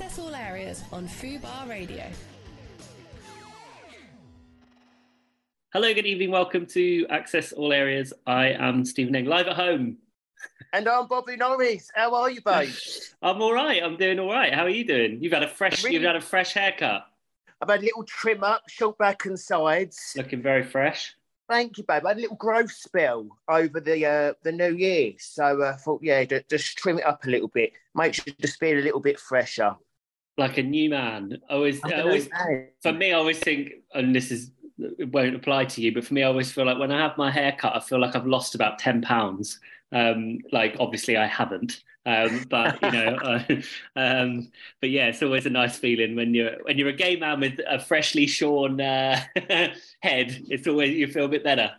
Access all areas on Fubar Radio. Hello, good evening. Welcome to Access All Areas. I am Stephen Eng, live at home. And I'm Bobby Norris. How are you, babe? I'm all right. I'm doing all right. How are you doing? You've had a fresh. Really? You've had a fresh haircut. I've had a little trim up, short back and sides. Looking very fresh. Thank you, babe. I had a little growth spell over the uh, the new year, so uh, I thought, yeah, ju- just trim it up a little bit, makes you just feel a little bit fresher. Like a new man. I always, I always for me, I always think, and this is it won't apply to you, but for me, I always feel like when I have my hair cut, I feel like I've lost about ten pounds. Um, like obviously I haven't, um, but you know, uh, um, but yeah, it's always a nice feeling when you're when you're a gay man with a freshly shorn uh, head. It's always you feel a bit better.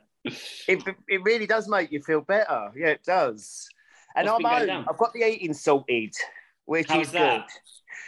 It, it really does make you feel better. Yeah, it does. And What's I'm home. I've got the eating sorted, which How's is that? good.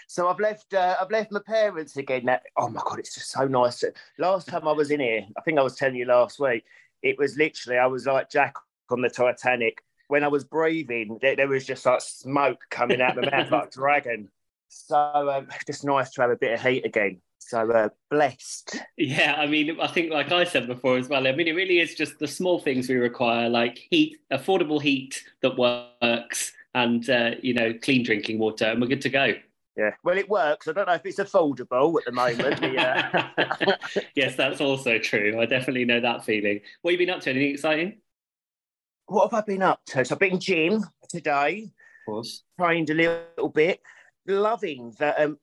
So I've left. Uh, I've left my parents again. That, oh my god, it's just so nice. Last time I was in here, I think I was telling you last week. It was literally I was like Jack on the Titanic. When I was breathing, there, there was just like smoke coming out of my mouth like a dragon. So um, just nice to have a bit of heat again. So uh, blessed. Yeah, I mean, I think like I said before as well. I mean, it really is just the small things we require, like heat, affordable heat that works, and uh, you know, clean drinking water, and we're good to go. Yeah. Well, it works. I don't know if it's affordable at the moment. uh, yes, that's also true. I definitely know that feeling. What have you been up to? Anything exciting? what have I been up to? So I've been gym today, Of course. trained a little bit, loving that. Um,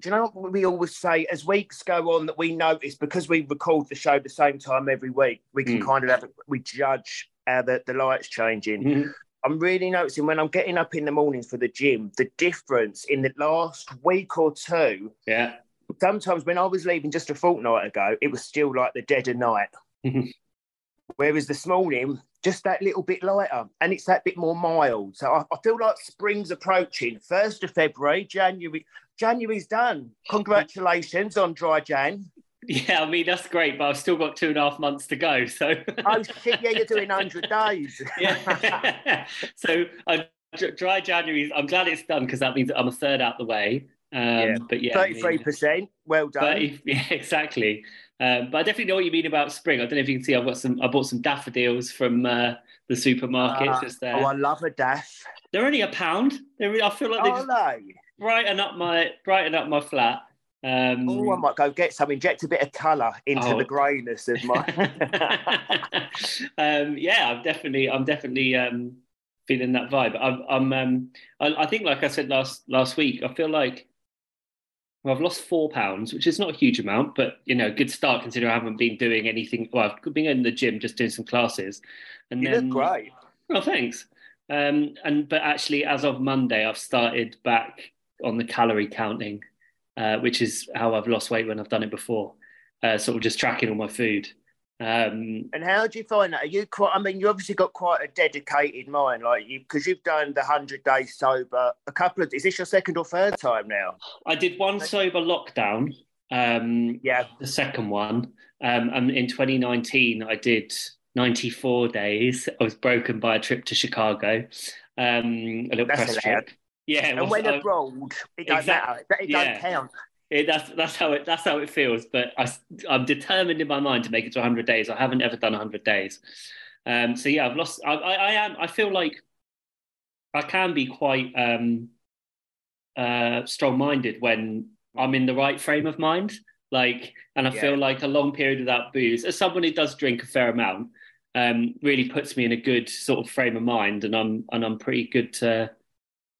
do you know what we always say as weeks go on that we notice because we record the show the same time every week, we can Mm. kind of have we judge how the, the lights changing. Mhm. I'm really noticing when I'm getting up in the mornings for the gym, the difference in the last week or two. Yeah. Sometimes when I was leaving just a fortnight ago, it was still like the dead of night. Mm-hmm. Whereas this morning, just that little bit lighter and it's that bit more mild. So I, I feel like spring's approaching. First of February, January. January's done. Congratulations on dry Jan. Yeah, I mean that's great, but I've still got two and a half months to go. So Oh shit, yeah, you're doing 100 days. yeah. so uh, dry January. I'm glad it's done because that means I'm a third out the way. Um, Yeah. But yeah, mean- 33%. Well done. But if, yeah, exactly. Um, but I definitely know what you mean about spring. I don't know if you can see. I've got some. I bought some daffodils from uh, the supermarket. Ah, just there. Oh, I love a daff. They're only a pound. They're, I feel like they Oh, just no. brighten up my brighten up my flat. Um, Oh, I might go get some, inject a bit of colour into Oh. the greyness of my. um, yeah, I'm definitely, I'm definitely um, feeling that vibe. I'm, I'm um, I, I think, like I said last last week, I feel like well, I've lost four pounds, which is not a huge amount, but you know, good start considering I haven't been doing anything. Well, I've been in the gym, just doing some classes, and you then look great. Oh, thanks. Um, and but actually, as of Monday, I've started back on the calorie counting, uh, which is how I've lost weight when I've done it before. Uh, sort of just tracking all my food. Um, And how do you find that? Are you quite? I mean, you obviously got quite a dedicated mind, like you, because you've done the hundred days sober. A couple of. Is this your second or third time now? I did one sober lockdown, um, Yeah. the second one, um, and in 2019 I did 94 days. I was broken by a trip to Chicago, um, a little That's press trip. Yeah, And was- when I- abroad, it doesn't matter. It, it yeah. don't count. It, that's that's how it that's how it feels. But I, am determined in my mind to make it to 100 days. I haven't ever done 100 days. Um, so yeah, I've lost. I, I, I am. I feel like I can be quite um, uh, strong-minded when I'm in the right frame of mind. Like, and I Yeah. feel like a long period without booze, as someone who does drink a fair amount, um, really puts me in a good sort of frame of mind, and I'm and I'm pretty good to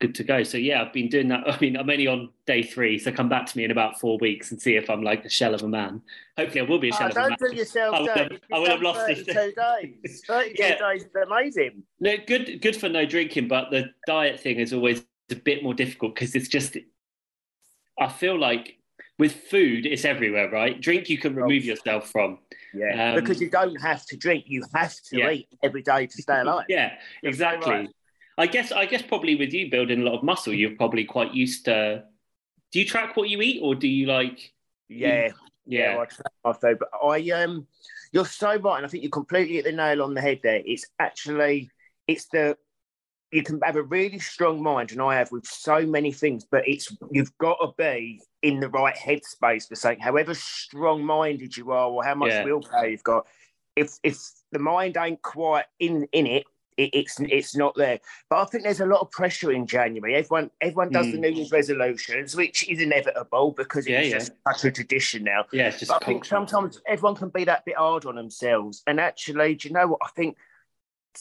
good to go. So yeah, I've been doing that. I mean, I'm only on day three, so come back to me in about four weeks and see if I'm like the shell of a man. Hopefully, I will be a shell Oh, of a man. don't do yourself I would dirty. have- I would have lost this. 32 days. 32 Yeah. days is amazing. No, good, good for no drinking, but the diet thing is always a bit more difficult because it's just. I feel like with food, it's everywhere, right? Drink you can remove yourself from. Yeah. Um, because you don't have to drink. You have to Yeah. eat every day to stay alive. Yeah, exactly. right. I guess. I guess probably with you building a lot of muscle, you're probably quite used to. Do you track what you eat, or do you like? Yeah. Yeah, I track my food. But I um you're so right, and I think you completely hit the nail on the head there. It's actually it's the you can have a really strong mind, and I have with so many things, but it's you've got to be in the right headspace for saying, however strong-minded you are, or how much Yeah. willpower you've got. If if the mind ain't quite in in it, it, it's it's not there. But I think there's a lot of pressure in January. Everyone everyone does the Mm. New Year's resolutions, which is inevitable because it's yeah. just such a tradition now. Yeah, it's just But I think sometimes everyone can be that bit hard on themselves. And actually, do you know what? I think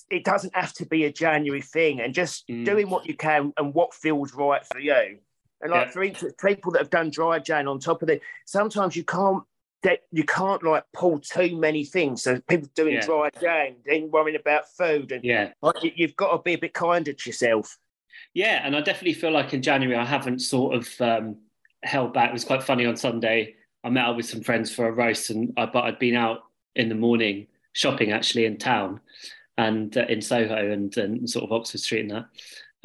it doesn't have to be a January thing and just Mm. doing what you can and what feels right for you. And like Yeah. for people that have done dry Jan on top of it, sometimes you can't that you can't like pull too many things. So people doing Yeah. dry Jan, then worrying about food and Yeah. like, you- you've got to be a bit kinder to yourself. Yeah, and I definitely feel like in January I haven't sort of um, held back. It was quite funny on Sunday. I met up with some friends for a roast, and I, but I'd been out in the morning shopping actually in town and uh, in Soho and, and sort of Oxford Street and that.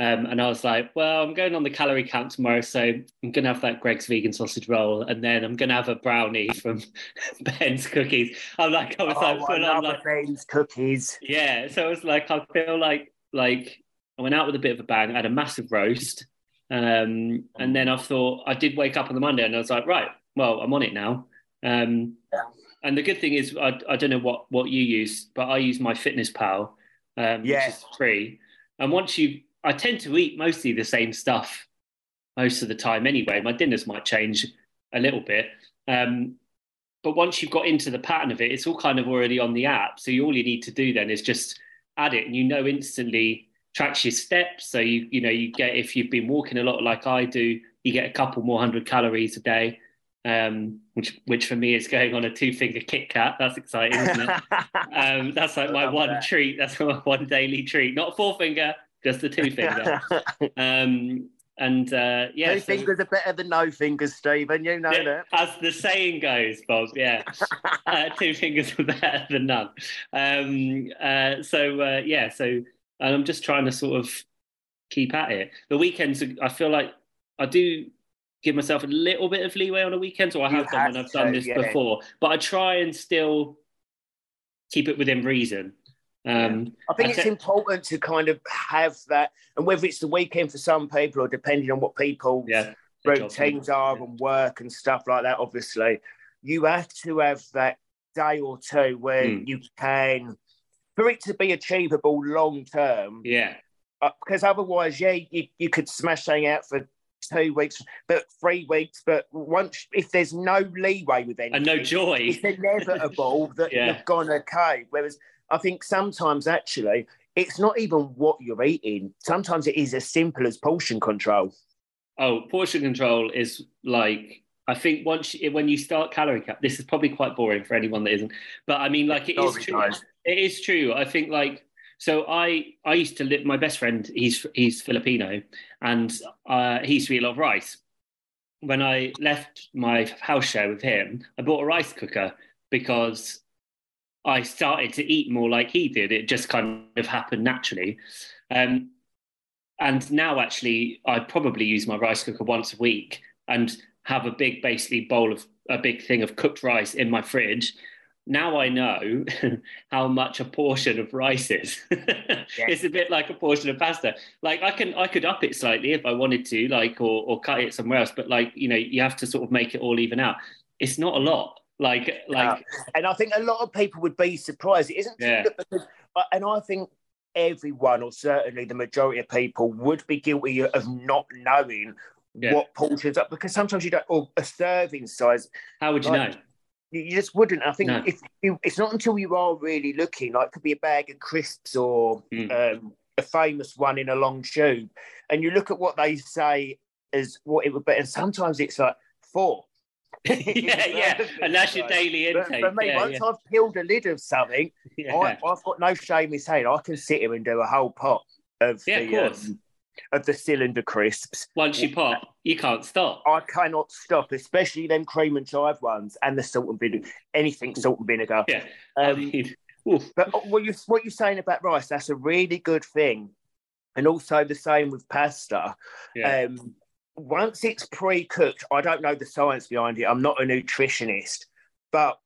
Um, and I was like, well, I'm going on the calorie count tomorrow, so I'm going to have that Greggs vegan sausage roll, and then I'm going to have a brownie from Ben's Cookies. I'm like, I was like, oh, I full on, love like, Ben's cookies. yeah, so it was like I feel like like I went out with a bit of a bang. I had a massive roast, um, and then I thought I did wake up on the Monday, and I was like, right, well, I'm on it now. Um, Yeah. And the good thing is, I, I don't know what what you use, but I use MyFitnessPal, um, Yeah. which is free. And once you, I tend to eat mostly the same stuff most of the time anyway. My dinners might change a little bit. Um, but once you've got into the pattern of it, it's all kind of already on the app. So you, all you need to do then is just add it, and you know instantly tracks your steps. So you you know you get if you've been walking a lot like I do, you get a couple more hundred calories a day. Um, which which for me is going on a two finger Kit Kat. That's exciting, isn't it? um, that's like my one that. treat. That's my one daily treat. Not four finger, just the two finger. um, and uh, yeah, Two so- fingers are better than no fingers, Stephen. You know yeah, that. as the saying goes, Bob. Yeah, uh, two fingers are better than none. Um, uh, so uh, yeah, so and I'm just trying to sort of keep at it. The weekends, I feel like I do give myself a little bit of leeway on the weekends, or I have done when have I've done this yeah. before. But I try and still keep it within reason. Um, I think I it's important to kind of have that, and whether it's the weekend for some people or depending on what people's yeah, routines are and work and stuff like that, obviously, you have to have that day or two where Mm. you can, for it to be achievable long term, Yeah, uh, because otherwise, yeah, you, you could smash something out for two weeks, but three weeks, but once, if there's no leeway with anything, and no joy. it's inevitable that Yeah. you're gonna cave. Whereas I think sometimes actually it's not even what you're eating. Sometimes it is as simple as portion control. Oh, portion control is like I think once you, when you start calorie cap, this is probably quite boring for anyone that isn't. But I mean, like it is Sorry, true. guys. It is true. I think like so. I I used to live. My best friend, he's he's Filipino, and uh, he used to eat a lot of rice. When I left my house share with him, I bought a rice cooker because I started to eat more like he did. It just kind of happened naturally. Um, and now, actually, I probably use my rice cooker once a week and have a big, basically, bowl of a big thing of cooked rice in my fridge. Now I know how much a portion of rice is. It's a bit like a portion of pasta. Like I can, I could up it slightly if I wanted to, like, or or cut it somewhere else. But like, you know, you have to sort of make it all even out. It's not a lot. Like, like, And I think a lot of people would be surprised. It isn't Yeah. because, and I think everyone, or certainly the majority of people, would be guilty of not knowing Yeah. what portions up because sometimes you don't, or a serving size. how would you Like- know? you just wouldn't. I think No. if you, it's not until you are really looking, like it could be a bag of crisps or Mm. um, a famous one in a long tube, and you look at what they say as what it would be, and sometimes it's like four. yeah, yeah, and that's your daily But intake. for me, yeah, once yeah, I've peeled a lid of something, yeah. I, I've got no shame in saying I can sit here and do a whole pot of Yeah, of the course. um, of the cylinder crisps. Once you pop, you can't stop. I cannot stop, especially them cream and chive ones and the salt and vinegar, anything salt and vinegar. Yeah, I Um, mean. But what you what you're saying about rice, that's a really good thing, and also the same with pasta. yeah, Um, once it's pre-cooked, I don't know the science behind it. I'm not a nutritionist, but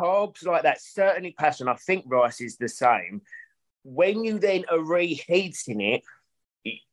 carbs like that, certainly pasta, and I think rice is the same. When you then are reheating it,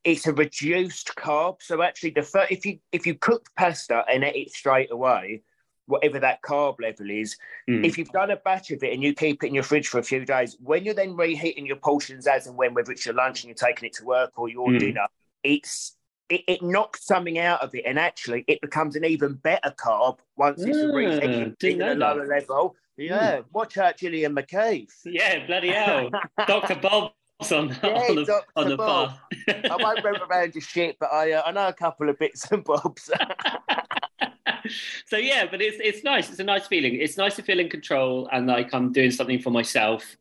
it's a reduced carb. So actually, the fir- if you if you cook pasta and eat it straight away, whatever that carb level is, Mm. if you've done a batch of it and you keep it in your fridge for a few days, when you're then reheating your portions as and when, whether it's your lunch and you're taking it to work or your Mm. dinner, it's it, it knocks something out of it, and actually, it becomes an even better carb once it's Ah, reheated didn't at a know lower level. Yeah, watch out, Gillian McKeith. Yeah, bloody hell. Dr. Bob's on, Yeah, on the, on the Bob. path. I won't run around your shit, but I uh, I know a couple of bits and bobs. so yeah, but it's it's nice. It's a nice feeling. It's nice to feel in control and like I'm doing something for myself.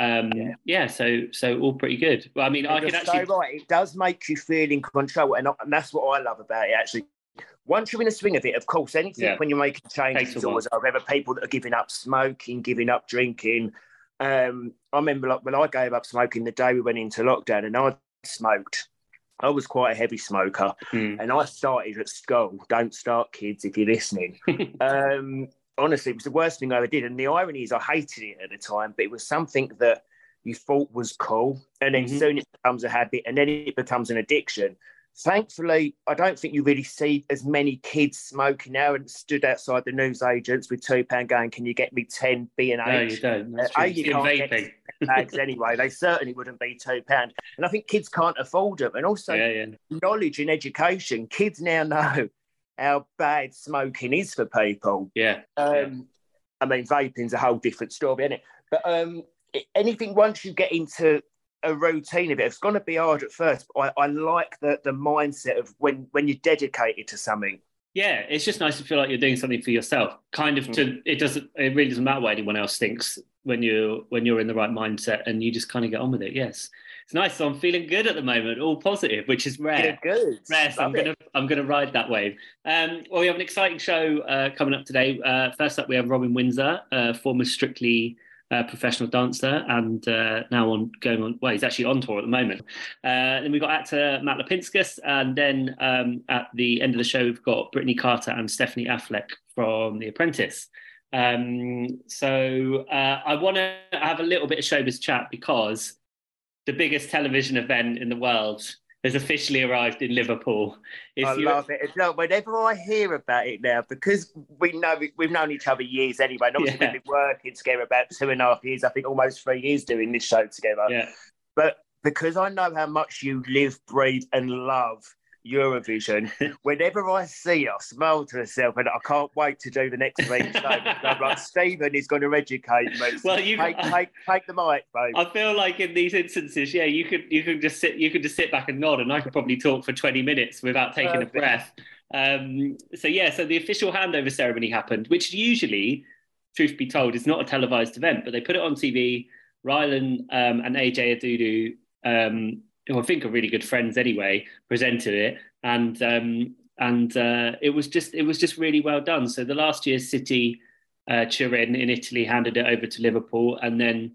Um, yeah. Yeah. so so all pretty good. Well, I mean, I You're could so actually. right. It does make you feel in control, and, I- and that's what I love about it. Actually, once you're in the swing of it, of course, anything Yeah. when you're making changes, it's always over people that are giving up smoking, giving up drinking. Um, I remember like when I gave up smoking the day we went into lockdown, and I smoked. I was quite a heavy smoker, Hmm. and I started at school. Don't start, kids, if you're listening. um, honestly, it was the worst thing I ever did. And the irony is, I hated it at the time, but it was something that you thought was cool, and then Mhm. soon it becomes a habit, and then it becomes an addiction. Thankfully, I don't think you really see as many kids smoking now and stood outside the newsagents with two pound going, "Can you get me ten B and no, you don't. That's Uh. A, you can't get- bags anyway?" They certainly wouldn't be two pound, and I think kids can't afford them. And also, yeah, yeah. knowledge and education, kids now know how bad smoking is for people. Yeah. Um, I mean, vaping's a whole different story, isn't it? But um, anything once you get into a routine of it, it's going to be hard at first. But I, I like the the mindset of when when you're dedicated to something. Yeah, it's just nice to feel like you're doing something for yourself. Kind of to it doesn't it really doesn't matter what anyone else thinks when you're when you're in the right mindset and you just kind of get on with it. Yes. It's nice. So I'm feeling good at the moment, all positive, which is rare. You're good. Rare, so I'm gonna I'm gonna ride that wave. Um, well, we have an exciting show uh, coming up today. Uh, first up, we have Robin Windsor, uh, former Strictly uh, professional dancer, and uh, now on going on. Well, he's actually on tour at the moment. Uh, then we've got actor Matt Lapinskas, and then um, at the end of the show, we've got Brittany Carter and Stephanie Affleck from The Apprentice. Um, so uh, I want to have a little bit of showbiz chat because the biggest television event in the world has officially arrived in Liverpool. It's I love it. Look, whenever I hear about it now, because we know we've known each other years anyway, and obviously Yeah. we've been working together about two and a half years, I think almost three years doing this show together. Yeah, But because I know how much you live, breathe, and love Eurovision, whenever I see you, I smile to myself, and I can't wait to do the next week's show. I'm like, Stephen is going to educate me. Well, you- take, take, take the mic, babe. I feel like in these instances, yeah, you could you could just sit you could just sit back and nod, and I could probably talk for twenty minutes without taking Perfect. a breath. Um, so yeah, so the official handover ceremony happened, which usually, truth be told, is not a televised event, but they put it on TV. Rylan um, and AJ Odudu, um, who I think are really good friends anyway, presented it, and um, and uh, it was just it was just really well done. So the last year's City uh, Turin in Italy handed it over to Liverpool, and then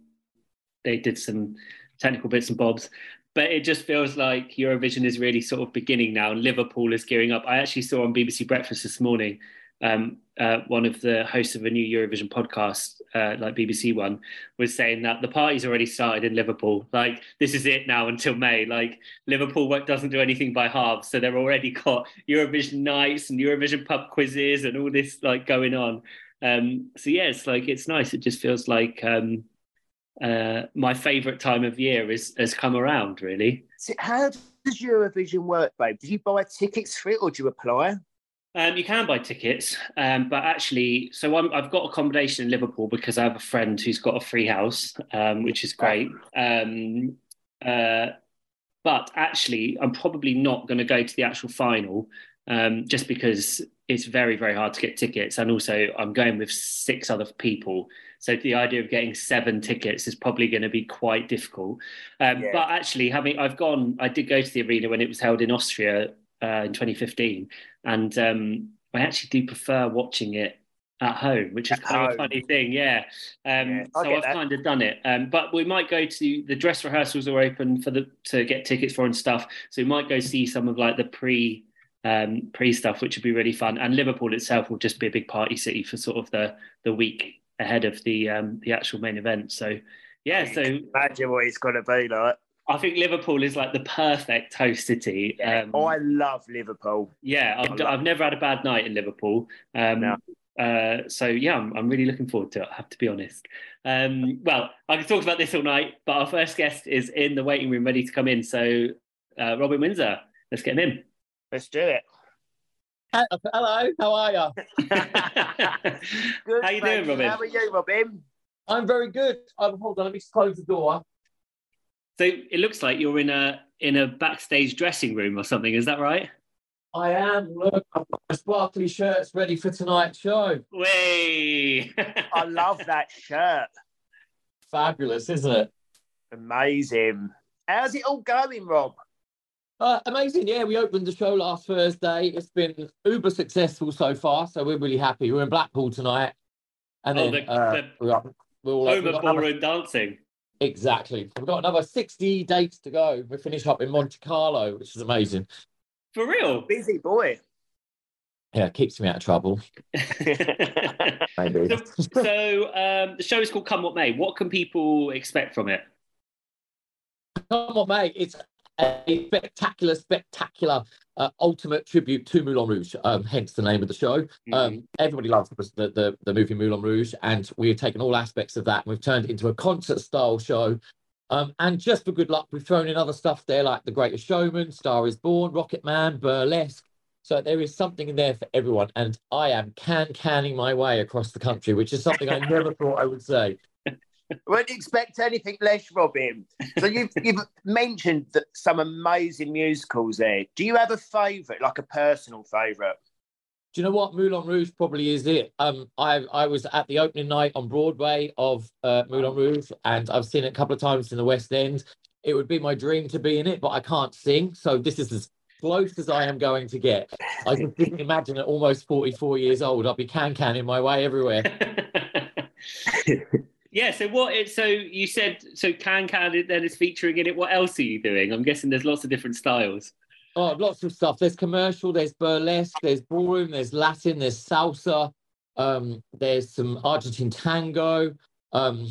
they did some technical bits and bobs. But it just feels like Eurovision is really sort of beginning now, and Liverpool is gearing up. I actually saw on BBC Breakfast this morning um, uh, one of the hosts of a new Eurovision podcast, uh, like BBC one, was saying that the party's already started in Liverpool. Like this is it now until May. Like Liverpool doesn't do anything by halves, so they've already got Eurovision nights and Eurovision pub quizzes and all this like going on. Um, so yeah, like it's nice. It just feels like um, uh, my favourite time of year is has come around. Really, So how does Eurovision work, babe? Do you buy tickets for it or do you apply? Um, you can buy tickets, um, but actually, so I'm, I've got accommodation in Liverpool because I have a friend who's got a free house, um, which is great. Um, uh, but actually, I'm probably not going to go to the actual final um, just because it's very, very hard to get tickets. And also, I'm going with six other people. So the idea of getting seven tickets is probably going to be quite difficult. Um, Yeah. But actually, having I've gone, I did go to the arena when it was held in Austria uh, in 2015, and um, I actually do prefer watching it at home, which is kind of a funny thing. Yeah. Um, Yeah, so I've that. kind of done it. Um, but we might go to the dress rehearsals are open for the to get tickets for and stuff. So we might go see some of like the pre um, pre stuff, which would be really fun. And Liverpool itself will just be a big party city for sort of the the week ahead of the um, the actual main event. So yeah, so Imagine what it's going to be like. I think Liverpool is like the perfect host city. Yeah. Um, oh, I love Liverpool. yeah, I've, I love- I've never had a bad night in Liverpool. Um, No. uh, so yeah, I'm, I'm really looking forward to it. I have to be honest. Um, well, I can talk about this all night, but our first guest is in the waiting room, ready to come in. So, uh, Robin Windsor, let's get him in. Let's do it. Hello, how are you? Good. How you thank doing, Robin? How are you, Robin? I'm very good. Um, hold on, let me just close the door. So it looks like you're in a in a backstage dressing room or something. Is that right? I am. Look, I've got my sparkly shirts ready for tonight's show. Way. I love that shirt. Fabulous, isn't it? Amazing. How's it all going, Rob? Uh, amazing. Yeah, we opened the show last Thursday. It's been uber successful so far, so we're really happy. We're in Blackpool tonight, and Oh, then the- uh, the we are, we're all Home we've of got another- ballroom dancing. Exactly. We've got another 60 dates to go. We finish up in Monte Carlo, which is amazing. For real. Busy boy. Yeah, it keeps me out of trouble. Maybe. so so um, the show is called Come What May. What can people expect from it? Come What May. It's a spectacular, spectacular uh, ultimate tribute to Moulin Rouge, um, hence the name of the show. Mm-hmm. Um, everybody loves the, the, the movie Moulin Rouge, and we've taken all aspects of that and we've turned it into a concert style show. Um, and just for good luck, we've thrown in other stuff there like The Greatest Showman, Star is Born, Rocket Man, Burlesque. So there is something in there for everyone. And I am can canning my way across the country, which is something I never thought I would say. Wouldn't expect anything less, Robin. So you've you've mentioned that some amazing musicals there. Do you have a favourite, like a personal favourite? Do you know what Moulin Rouge probably is it? Um, I I was at the opening night on Broadway of uh, Moulin Rouge, and I've seen it a couple of times in the West End. It would be my dream to be in it, but I can't sing, so this is as close as I am going to get. I just didn't imagine at almost forty-four years old, I'll be can canning my way everywhere. yeah. So what? It, so you said so. Can Can then is featuring in it. What else are you doing? I'm guessing there's lots of different styles. Oh, lots of stuff. There's commercial, there's burlesque, there's ballroom, there's Latin, there's salsa, um, there's some Argentine tango. Um,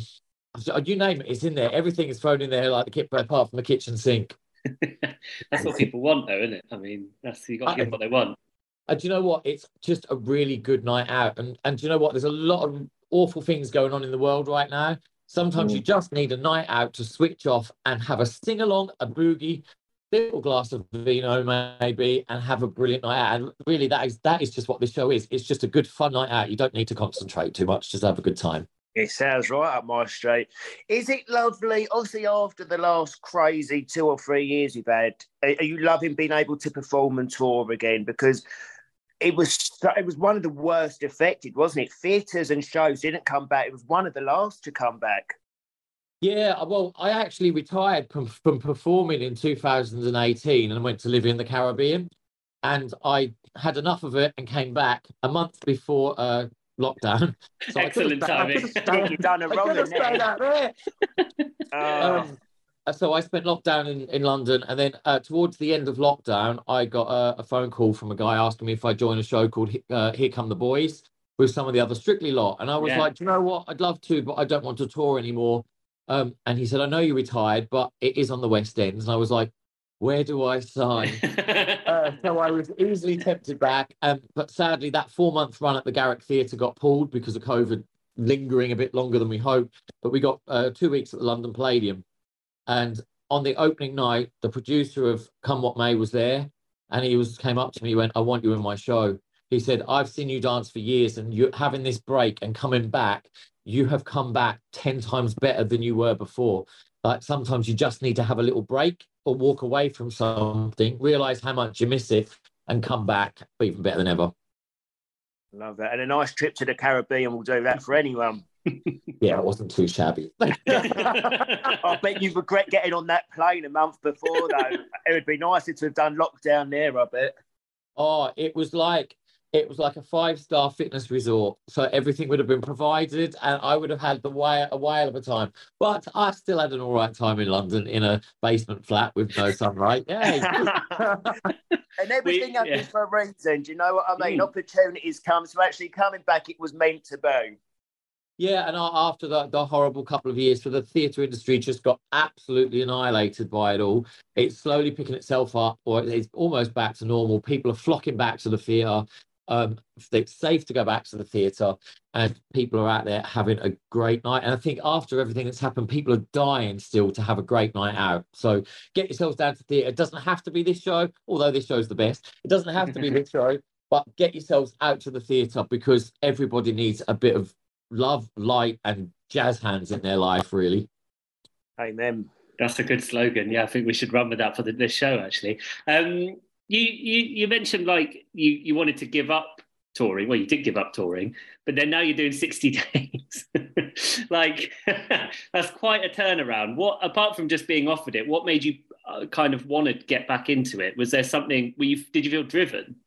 you name it, it's in there. Everything is thrown in there like the kit apart from the kitchen sink. that's what people want, though, isn't it? I mean, that's you got to give what they want. And do you know what? It's just a really good night out. And and do you know what? There's a lot of awful things going on in the world right now. Sometimes Mm. you just need a night out to switch off and have a sing along, a boogie, little glass of vino maybe, and have a brilliant night out. And really, that is that is just what this show is. It's just a good fun night out. You don't need to concentrate too much. Just have a good time. It sounds right up my street. Is it lovely? Obviously, after the last crazy two or three years you've had, are are you loving being able to perform and tour again? Because it was it was one of the worst affected, wasn't it? Theatres and shows didn't come back. It was one of the last to come back. Yeah, uh, well, I actually retired from, from performing in 2018 and went to live in the Caribbean. And I had enough of it and came back a month before uh, lockdown. So I could've Excellent I timing. could've stayed- You've done a I wrong there. stayed there. Oh, Um, uh, so I spent lockdown in, in London, and then uh, towards the end of lockdown, I got a, a phone call from a guy asking me if I'd join a show called uh, Here Come the Boys with some of the other Strictly lot, and I was Yeah. like, "Do you know what? I'd love to, but I don't want to tour anymore. Um, and he said, I know you're retired, but it is on the West End, and I was like, where do I sign? Uh, so I was easily tempted back. Um, but sadly, that four month run at the Garrick Theatre got pulled because of COVID lingering a bit longer than we hoped. But we got uh, two weeks at the London Palladium. And on the opening night, the producer of Come What May was there. And he was came up to me, he went, I want you in my show. He said, I've seen you dance for years and you having this break and coming back, you have come back 10 times better than you were before. Like sometimes you just need to have a little break or walk away from something, realize how much you miss it, and come back even better than ever. love that. And a nice trip to the Caribbean will do that for anyone. Yeah, it wasn't too shabby. I bet you regret getting on that plane a month before, though. it would be nicer to have done lockdown there, I bet. oh, it was like it was like a five star fitness resort. So everything would have been provided, and I would have had the whale, a whale of a time. But I still had an all right time in London in a basement flat with no sunlight. Yeah, and everything We- happens yeah. for a reason. Do you know what I mean? Mm. Opportunities come. So actually coming back, it was meant to be. Yeah, and after the, the horrible couple of years for the theatre industry, just got absolutely annihilated by it all. It's slowly picking itself up, or it's almost back to normal. People are flocking back to the theatre. Um, it's safe to go back to the theatre, and people are out there having a great night. And I think after everything that's happened, people are dying still to have a great night out. So get yourselves down to theatre. It doesn't have to be this show, although this show's the best. It doesn't have to be this show, but get yourselves out to the theatre because everybody needs a bit of love, light, and jazz hands in their life, really. Amen. That's a good slogan. Yeah, I think we should run with that for the, this show. Actually, um, you you you mentioned like you you wanted to give up touring. Well, you did give up touring, but then now you're doing 60 days. like that's quite a turnaround. What apart from just being offered it, what made you uh, kind of want to get back into it? Was there something? Were you did you feel driven?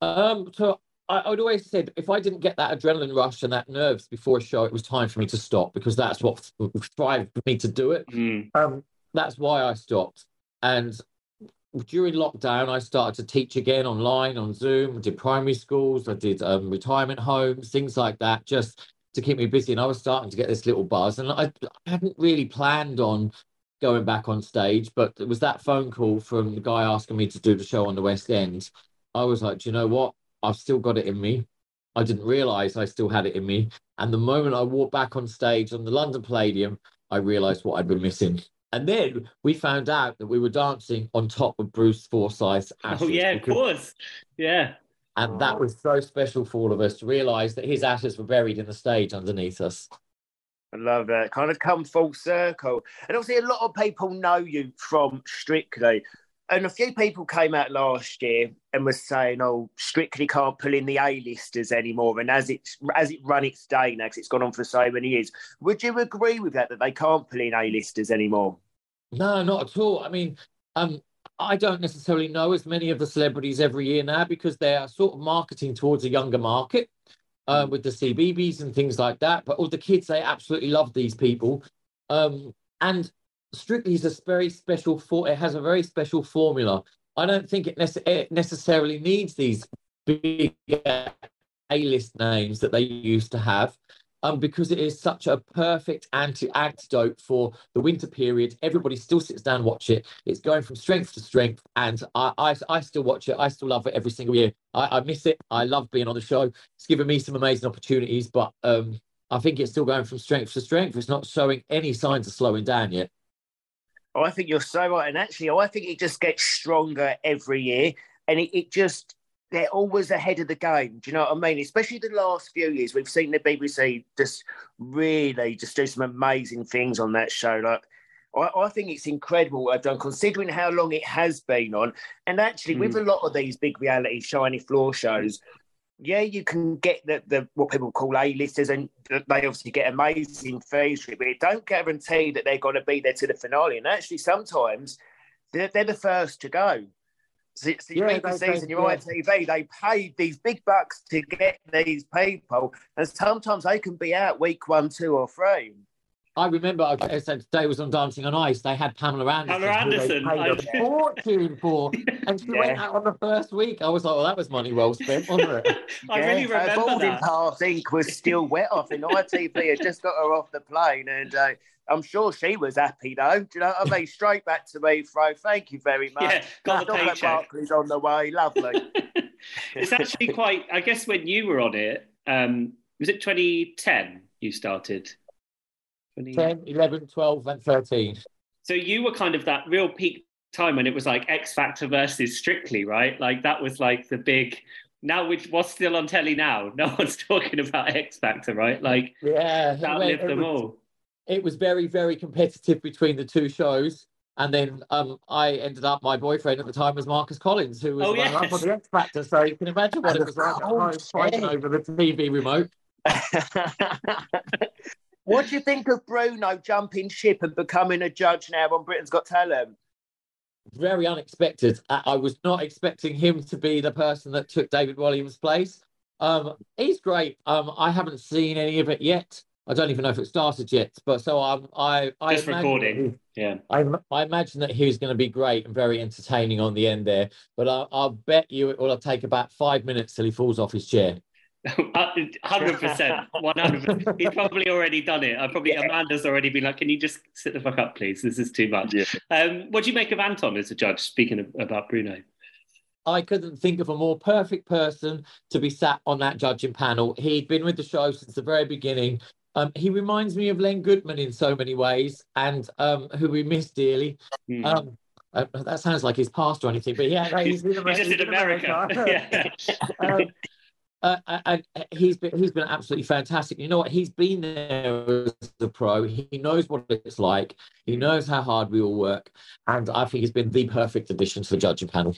Um, so I, I would always said if I didn't get that adrenaline rush and that nerves before a show, it was time for me to stop because that's what drove me to do it. Mm. Um, that's why I stopped. And during lockdown, I started to teach again online on Zoom. I did primary schools, I did um, retirement homes, things like that, just to keep me busy. And I was starting to get this little buzz. And I, I hadn't really planned on going back on stage, but it was that phone call from the guy asking me to do the show on the West End. I was like, do you know what? I've still got it in me. I didn't realize I still had it in me. And the moment I walked back on stage on the London Palladium, I realized what I'd been missing. And then we found out that we were dancing on top of Bruce Forsyth's ashes. Oh yeah, because, of course. Yeah. And that was so special for all of us to realize that his ashes were buried in the stage underneath us. I love that. Kind of come full circle. And obviously, a lot of people know you from Strictly and a few people came out last year and were saying, "Oh, Strictly can't pull in the A-listers anymore." And as it's as it run its day now, because it's gone on for so many years, would you agree with that? That they can't pull in A-listers anymore? No, not at all. I mean, um, I don't necessarily know as many of the celebrities every year now because they are sort of marketing towards a younger market. Uh, with the CBBC and things like that, but all the kids they absolutely love these people, um, and Strictly is a very special for it has a very special formula. I don't think it, nece- it necessarily needs these big A-list names that they used to have. Um, because it is such a perfect anti antidote for the winter period. Everybody still sits down and watch it. It's going from strength to strength, and I, I, I still watch it. I still love it every single year. I, I miss it. I love being on the show. It's given me some amazing opportunities, but um, I think it's still going from strength to strength. It's not showing any signs of slowing down yet. Oh, I think you're so right. And actually, I think it just gets stronger every year. And it, it just, they're always ahead of the game. Do you know what I mean? Especially the last few years, we've seen the BBC just really just do some amazing things on that show. Like, I, I think it's incredible what I've done, considering how long it has been on. And actually, mm. with hmm. a lot of these big reality shiny floor shows, yeah, you can get the, the what people call A-listers, and they obviously get amazing fees but it don't guarantee that they're going to be there to the finale. And actually, sometimes they're, they're the first to go. So, so you yeah, read the season, you're yeah. ITV, they paid these big bucks to get these people, and sometimes they can be out week one, two, or three. I remember I said today was on Dancing on Ice. They had Pamela Anderson. Pamela Anderson. Paid a fortune for, and she yeah. went out on the first week. I was like, well, that was money well spent, wasn't it? I yeah, really remember her boarding that. pass ink was still wet off, and ITV had just got her off the plane, and uh, I'm sure she was happy though. Do you know what I mean? Straight back to me, Fro. Thank you very much. Yeah, got the paycheck. Barclays on the way. Lovely. it's actually quite. I guess when you were on it, um, was it 2010 you started? 10, 11, 12, and 13. So you were kind of that real peak time when it was like X Factor versus Strictly, right? Like that was like the big. Now, which was still on telly now? No one's talking about X Factor, right? Like, yeah, that lived them was, all. It was very, very competitive between the two shows. And then um, I ended up, my boyfriend at the time was Marcus Collins, who was oh, yes. up on the X Factor. So you can imagine what it was like oh, fighting over the TV remote. What do you think of Bruno jumping ship and becoming a judge now on Britain's Got Talent? Very unexpected. I was not expecting him to be the person that took David Walliams' place. Um, he's great. Um, I haven't seen any of it yet. I don't even know if it started yet. But so um, I, I just recording. Yeah, I, I imagine that he's going to be great and very entertaining on the end there. But I, I'll bet you it will take about five minutes till he falls off his chair. Hundred percent, one hundred. He's probably already done it. I probably yeah. Amanda's already been like, "Can you just sit the fuck up, please? This is too much." Yeah. Um, what do you make of Anton as a judge? Speaking of, about Bruno, I couldn't think of a more perfect person to be sat on that judging panel. He'd been with the show since the very beginning. Um, he reminds me of Len Goodman in so many ways, and um, who we miss dearly. Mm. Um, uh, that sounds like he's passed or anything, but yeah, he's, he's, he's just in America. America. um, he's been he's been absolutely fantastic. You know what? He's been there as a pro. He knows what it's like. He knows how hard we all work, and I think he's been the perfect addition to the judging panel.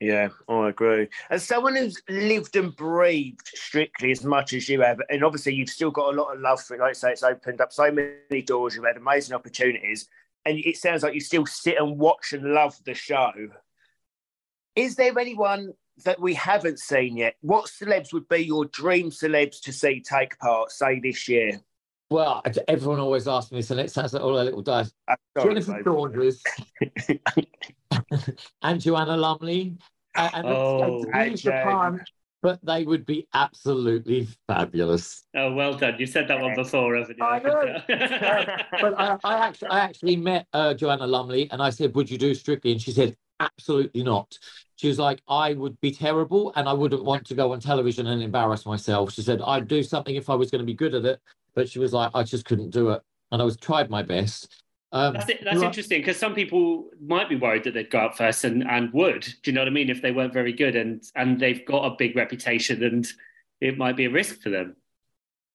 Yeah, I agree. As someone who's lived and breathed strictly as much as you have, and obviously you've still got a lot of love for it. Like I say, it's opened up so many doors. You've had amazing opportunities, and it sounds like you still sit and watch and love the show. Is there anyone that we haven't seen yet. What celebs would be your dream celebs to see take part, say this year? Well, everyone always asks me this, and it sounds like all their little dice. Jennifer Saunders and Joanna Lumley. And, oh, Japan, but they would be absolutely fabulous. Oh, well done! You said that one before, haven't you? I know. but I, I, actually, I actually met uh, Joanna Lumley, and I said, "Would you do Strictly?" And she said, "Absolutely not." She was like, I would be terrible and I wouldn't want to go on television and embarrass myself. She said, I'd do something if I was going to be good at it. But she was like, I just couldn't do it. And I was tried my best. Um, that's it, that's interesting because some people might be worried that they'd go out first and, and would. Do you know what I mean? If they weren't very good and and they've got a big reputation and it might be a risk for them.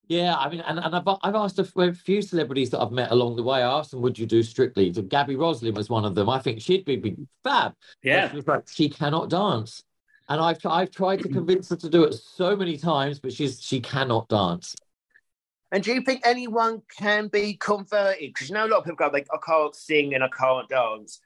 Yeah, I mean, and, and I've, I've asked a few celebrities that I've met along the way. I asked them, "Would you do Strictly?" Gaby Roslin was one of them. I think she'd be, be fab. Yeah, she, like, she cannot dance, and I've I've tried to convince her to do it so many times, but she's she cannot dance. And do you think anyone can be converted? Because you know a lot of people go, like, I can't sing and I can't dance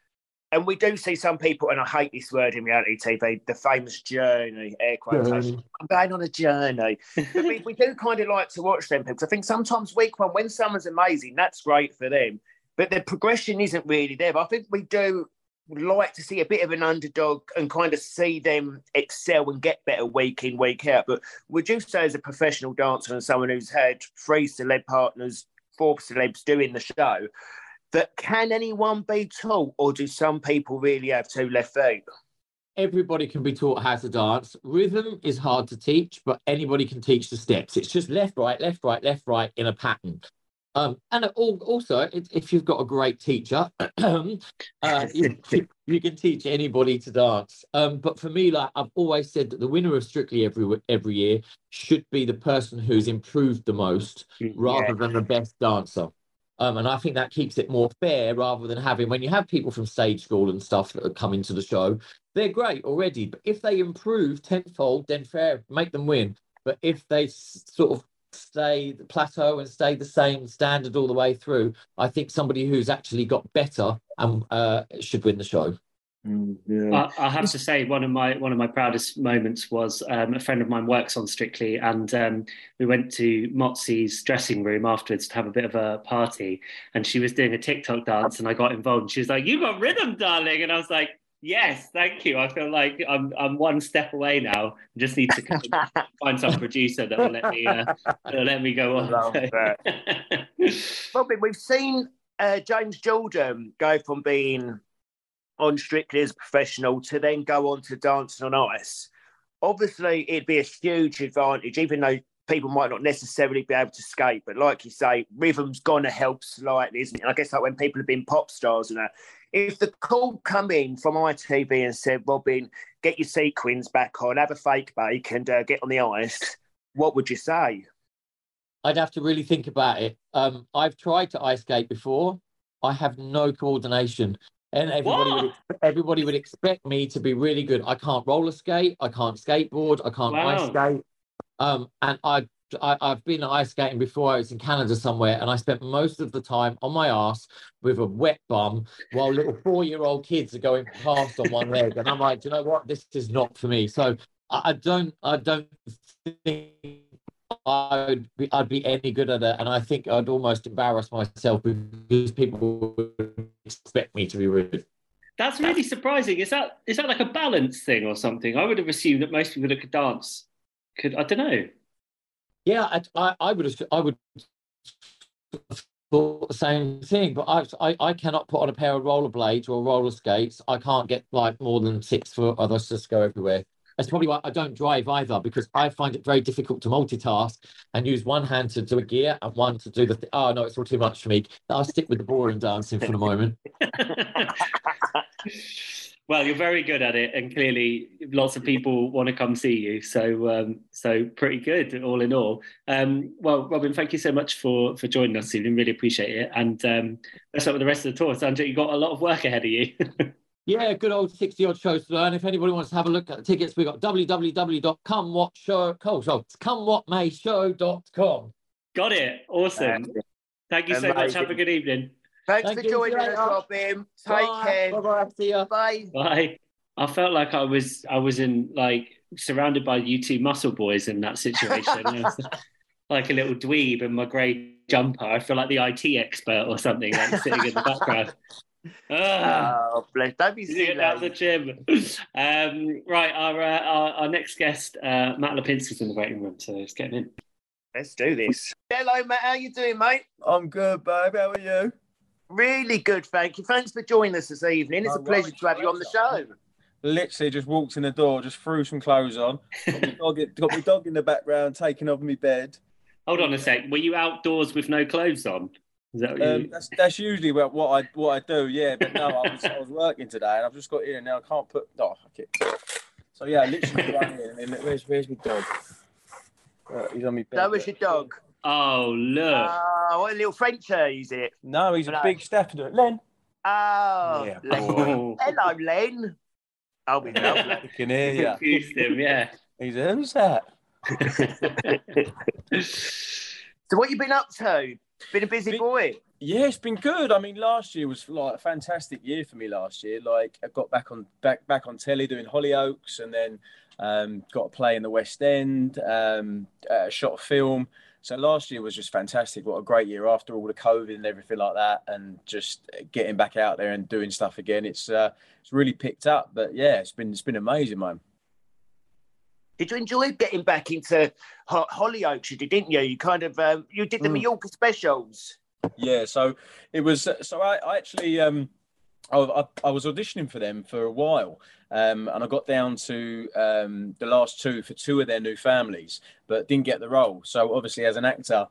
and we do see some people, and I hate this word in reality TV, the famous journey, air quotation. I'm going on a journey. but we, we do kind of like to watch them because I think sometimes week one, when someone's amazing, that's great for them. But the progression isn't really there. But I think we do like to see a bit of an underdog and kind of see them excel and get better week in, week out. But would you say, as a professional dancer and someone who's had three celeb partners, four celebs doing the show, that can anyone be taught, or do some people really have two left feet? Everybody can be taught how to dance. Rhythm is hard to teach, but anybody can teach the steps. It's just left, right, left, right, left, right in a pattern. Um, and also, if you've got a great teacher, uh, you, you, can teach anybody to dance. Um, but for me, like I've always said, that the winner of Strictly every every year should be the person who's improved the most, mm, rather yeah. than the best dancer. Um, and I think that keeps it more fair rather than having when you have people from stage school and stuff that come into the show, they're great already. But if they improve tenfold, then fair, make them win. But if they sort of stay the plateau and stay the same standard all the way through, I think somebody who's actually got better and uh, should win the show. Mm, yeah. I, I, have to say, one of my one of my proudest moments was um, a friend of mine works on Strictly, and um, we went to Motsi's dressing room afterwards to have a bit of a party, and she was doing a TikTok dance, and I got involved. And she was like, "You got rhythm, darling," and I was like, "Yes, thank you." I feel like I'm I'm one step away now. I just need to find some producer that will let me uh, will let me go on. Bobby, we've seen uh, James Jordan go from being on Strictly as a professional to then go on to dancing on ice. Obviously, it'd be a huge advantage, even though people might not necessarily be able to skate. But like you say, rhythm's gonna help slightly, isn't it? I guess like when people have been pop stars and that. If the call come in from ITV and said, Robin, get your sequins back on, have a fake bake, and uh, get on the ice, what would you say? I'd have to really think about it. Um, I've tried to ice skate before. I have no coordination and everybody would, everybody would expect me to be really good. I can't roller skate, I can't skateboard, I can't wow. ice skate. Um, and I, I have been ice skating before. I was in Canada somewhere, and I spent most of the time on my ass with a wet bum while little four year old kids are going past on one leg. And I'm like, you know what? This is not for me. So I, I don't I don't think I'd be, I'd be any good at it, and I think I'd almost embarrass myself because people would expect me to be rude. That's really surprising. Is that is that like a balance thing or something? I would have assumed that most people that could dance could. I don't know. Yeah, I, I, I would have, I would thought the same thing, but I, I, I cannot put on a pair of rollerblades or roller skates. I can't get like more than six foot, otherwise just go everywhere. That's probably why I don't drive either, because I find it very difficult to multitask and use one hand to do a gear and one to do the. Th- oh no, it's all too much for me. I'll stick with the boring dancing for the moment. well, you're very good at it, and clearly, lots of people want to come see you. So, um, so pretty good, all in all. Um, well, Robin, thank you so much for for joining us, Stephen. Really appreciate it, and um, let's start with the rest of the tour. Sandra, You have got a lot of work ahead of you. Yeah, good old 60 odd shows to learn. If anybody wants to have a look at the tickets, we've got www.comewhatshow. Oh, so it's comewhatmayshow.com. Got it. Awesome. Thank you so much. Have a good evening. Thanks Thank for joining us, Robin. Take Bye. care. Bye. See ya. Bye. Bye. I felt like I was I was in like surrounded by you two muscle boys in that situation. like a little dweeb in my grey jumper. I feel like the IT expert or something, like sitting in the background. Ah. oh, bless. Don't be silly. Out the gym. Um, right, our, uh, our, our next guest, uh, Matt Lapinskas in the waiting room, so let's get him in. Let's do this. Hello, Matt. How you doing, mate? I'm good, babe. How are you? Really good, thank you. Thanks for joining us this evening. It's no a pleasure to have you on the show. Literally just walked in the door, just threw some clothes on, got my dog, got my dog in the background, taking off my bed. Hold on a sec. Were you outdoors with no clothes on? Is that um, you... that's, that's usually what, what I what I do. Yeah, but no, I was, I was working today, and I've just got here and now. I can't put. Oh, fuck okay. So yeah, I literally run in. And then, where's where's my dog? Uh, he's on my bed. That was your dog. Oh look! Oh, what a little Frenchie is it? No, he's a big Staffordshire. Len. Oh, yeah. Len. Oh. Hello, Len. I'll be lovely. I can hear you. Confused him, yeah. He's who's that? so, what you been up to? Been a busy been, boy. Yeah, it's been good. I mean, last year was like a fantastic year for me. Last year, like I got back on back back on telly doing Hollyoaks, and then um, got to play in the West End. Um, uh, shot a film. So last year was just fantastic. What a great year after all the COVID and everything like that, and just getting back out there and doing stuff again. It's uh, it's really picked up. But yeah, it's been it's been amazing, man. Did you enjoy getting back into Hollyoaks? You did, didn't you? You kind of um, you did the mm. Mallorca specials. Yeah, so it was. So I, I actually um, I, I, I, was auditioning for them for a while, um, and I got down to um, the last two for two of their new families, but didn't get the role. So obviously, as an actor,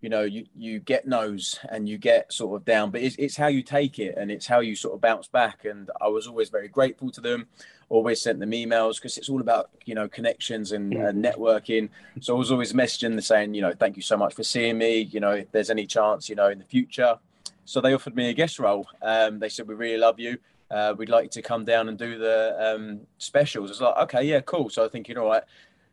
you know, you you get no's and you get sort of down, but it's it's how you take it and it's how you sort of bounce back. And I was always very grateful to them always sent them emails because it's all about you know connections and, mm. and, networking. So I was always messaging them saying, you know, thank you so much for seeing me. You know, if there's any chance, you know, in the future. So they offered me a guest role. Um, they said we really love you. Uh, we'd like you to come down and do the um, specials. I was like, okay, yeah, cool. So I think, you know, right,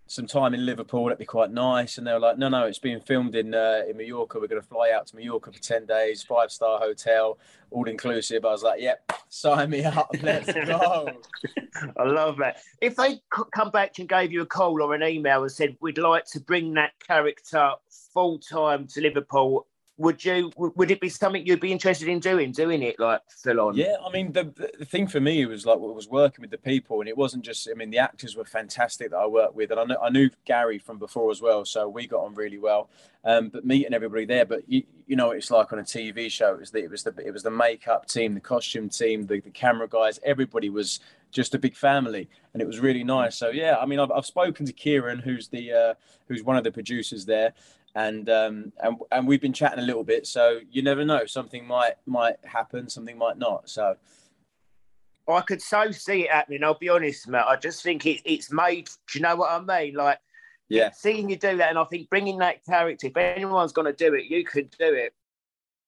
some time in Liverpool. That'd be quite nice. And they were like, no, no, it's being filmed in uh, in Mallorca. We're going to fly out to Mallorca for ten days, five star hotel, all inclusive. I was like, yep, sign me up. Let's go. I love that. If they come back and gave you a call or an email and said, we'd like to bring that character full time to Liverpool would you would it be something you'd be interested in doing doing it like full on? Yeah i mean the, the thing for me was like was working with the people and it wasn't just i mean the actors were fantastic that i worked with and i, knew, I knew gary from before as well so we got on really well um, but meeting everybody there but you, you know it's like on a tv show it was the it was the it was the makeup team the costume team the, the camera guys everybody was just a big family and it was really nice so yeah i mean i've, I've spoken to kieran who's the uh, who's one of the producers there and um, and and we've been chatting a little bit. So you never know, something might might happen, something might not. So I could so see it happening. I'll be honest, Matt. I just think it, it's made. Do you know what I mean? Like, yeah, seeing you do that, and I think bringing that character. If anyone's going to do it, you could do it.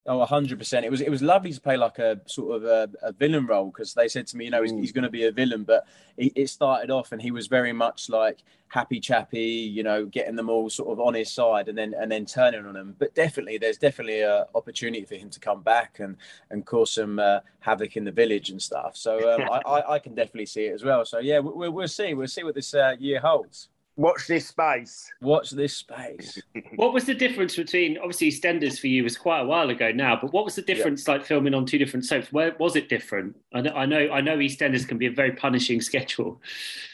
Oh, hundred percent. It was it was lovely to play like a sort of a, a villain role because they said to me, you know, he's, he's going to be a villain, but it, it, started off and he was very much like happy chappy, you know, getting them all sort of on his side and then and then turning on them. But definitely, there's definitely a opportunity for him to come back and and cause some uh, havoc in the village and stuff. So um, I, I, I, can definitely see it as well. So yeah, we, will we'll see. We'll see what this uh, year holds. Watch this space. Watch this space. What was the difference between obviously EastEnders for you was quite a while ago now, but what was the difference like filming on two different soaps? Where was it different? I know, I know, I know EastEnders can be a very punishing schedule.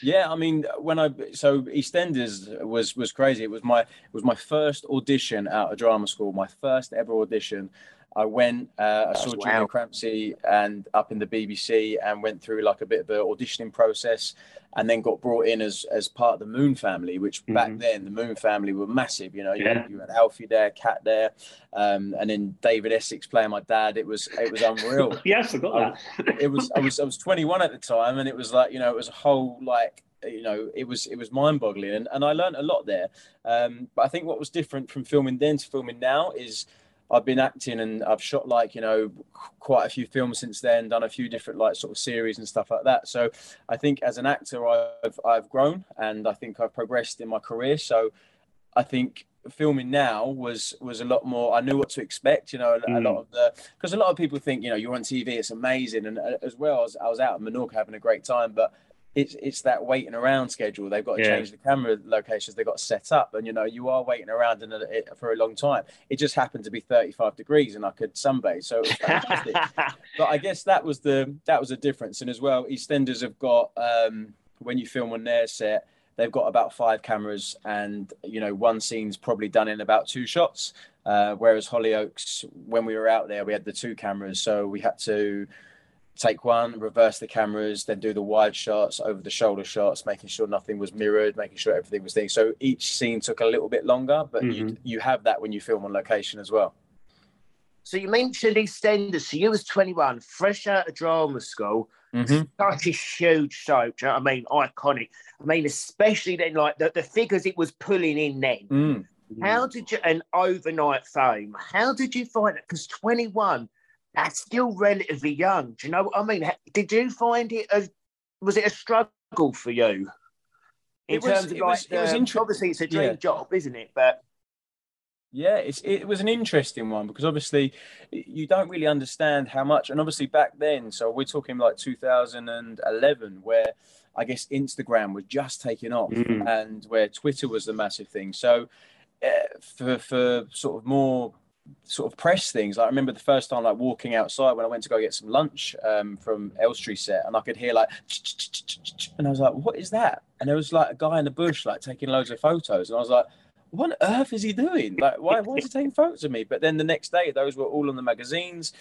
Yeah, I mean, when I so EastEnders was was crazy. It was my it was my first audition out of drama school, my first ever audition. I went, uh, I saw wow. Julian Crampsey and up in the BBC and went through like a bit of an auditioning process and then got brought in as as part of the Moon family, which back Mhm. then the Moon family were massive. You know, you, Yeah. had, you had Alfie there, Cat there, um, and then David Essex playing my dad. It was it was unreal. yeah, I forgot that. it was I was I was 21 at the time, and it was like you know it was a whole like you know it was it was mind boggling, and, and I learned a lot there. Um, but I think what was different from filming then to filming now is I've been acting and I've shot like you know quite a few films since then, done a few different like sort of series and stuff like that. So I think as an actor, I've I've grown and I think I've progressed in my career. So I think filming now was was a lot more i knew what to expect you know a, a Mm. lot of the because a lot of people think you know you're on tv it's amazing and uh, as well as i was out in menorca having a great time but it's it's that waiting around schedule they've got to Yeah. change the camera locations they've got to set up and you know you are waiting around in a, it, for a long time it just happened to be 35 degrees and i could sunbathe so it was fantastic but I guess that was the that was a difference. And as well, EastEnders have got um, when you film on their set, they've got about five cameras, and you know one scene's probably done in about two shots. Uh, whereas Hollyoaks, when we were out there, we had the two cameras, so we had to take one, reverse the cameras, then do the wide shots, over the shoulder shots, making sure nothing was mirrored, making sure everything was there. So each scene took a little bit longer, but you you have that when you film on location as well. So you mentioned EastEnders. So you was 21, fresh out of drama school. Mm-hmm. Such a huge show. Do you know I mean? Iconic. I mean, especially then, like the, the figures it was pulling in then. Mm. How did you, an overnight fame, how did you find it? Because 21, that's still relatively young. Do you know what I mean? Did you find it as, was it a struggle for you? In It was- terms of it like, was- it was um, obviously it's a dream Yeah. job, isn't it? But Yeah, it's, it was an interesting one because obviously you don't really understand how much, and obviously back then, so we're talking like 2011, where I guess Instagram was just taking off Mm. and where Twitter was the massive thing. So uh, for for sort of more sort of press things, like I remember the first time like walking outside when I went to go get some lunch um, from Elstree set, and I could hear like, and I was like, what is that? And there was like a guy in the bush like taking loads of photos, and I was like what on earth is he doing? Like, why, why is he taking photos of me? But then the next day, those were all on the magazines.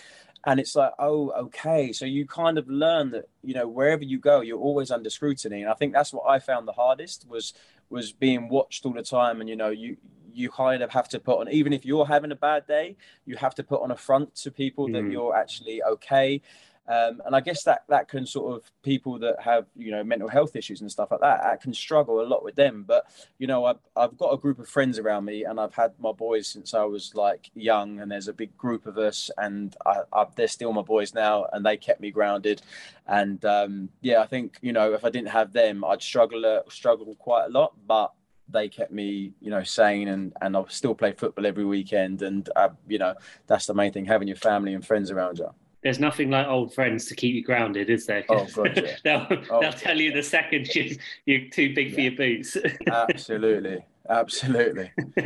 And it's like, oh, okay. So you kind of learn that, you know, wherever you go, you're always under scrutiny. And I think that's what I found the hardest was, was being watched all the time. And, you know, you, you kind of have to put on, even if you're having a bad day, you have to put on a front to people that Mm. you're actually okay. Um, and I guess that that can sort of people that have you know mental health issues and stuff like that, that can struggle a lot with them. But you know, I've I've got a group of friends around me, and I've had my boys since I was like young, and there's a big group of us, and I, I, they're still my boys now, and they kept me grounded. And um, yeah, I think you know if I didn't have them, I'd struggle uh, struggle quite a lot, but they kept me, you know, sane and and I still play football every weekend. And uh, you know, that's the main thing: having your family and friends around you. There's nothing like old friends to keep you grounded, is there? Oh, God, yeah. they'll, Oh, they'll tell you the second you, you're too big for your boots. Absolutely, absolutely.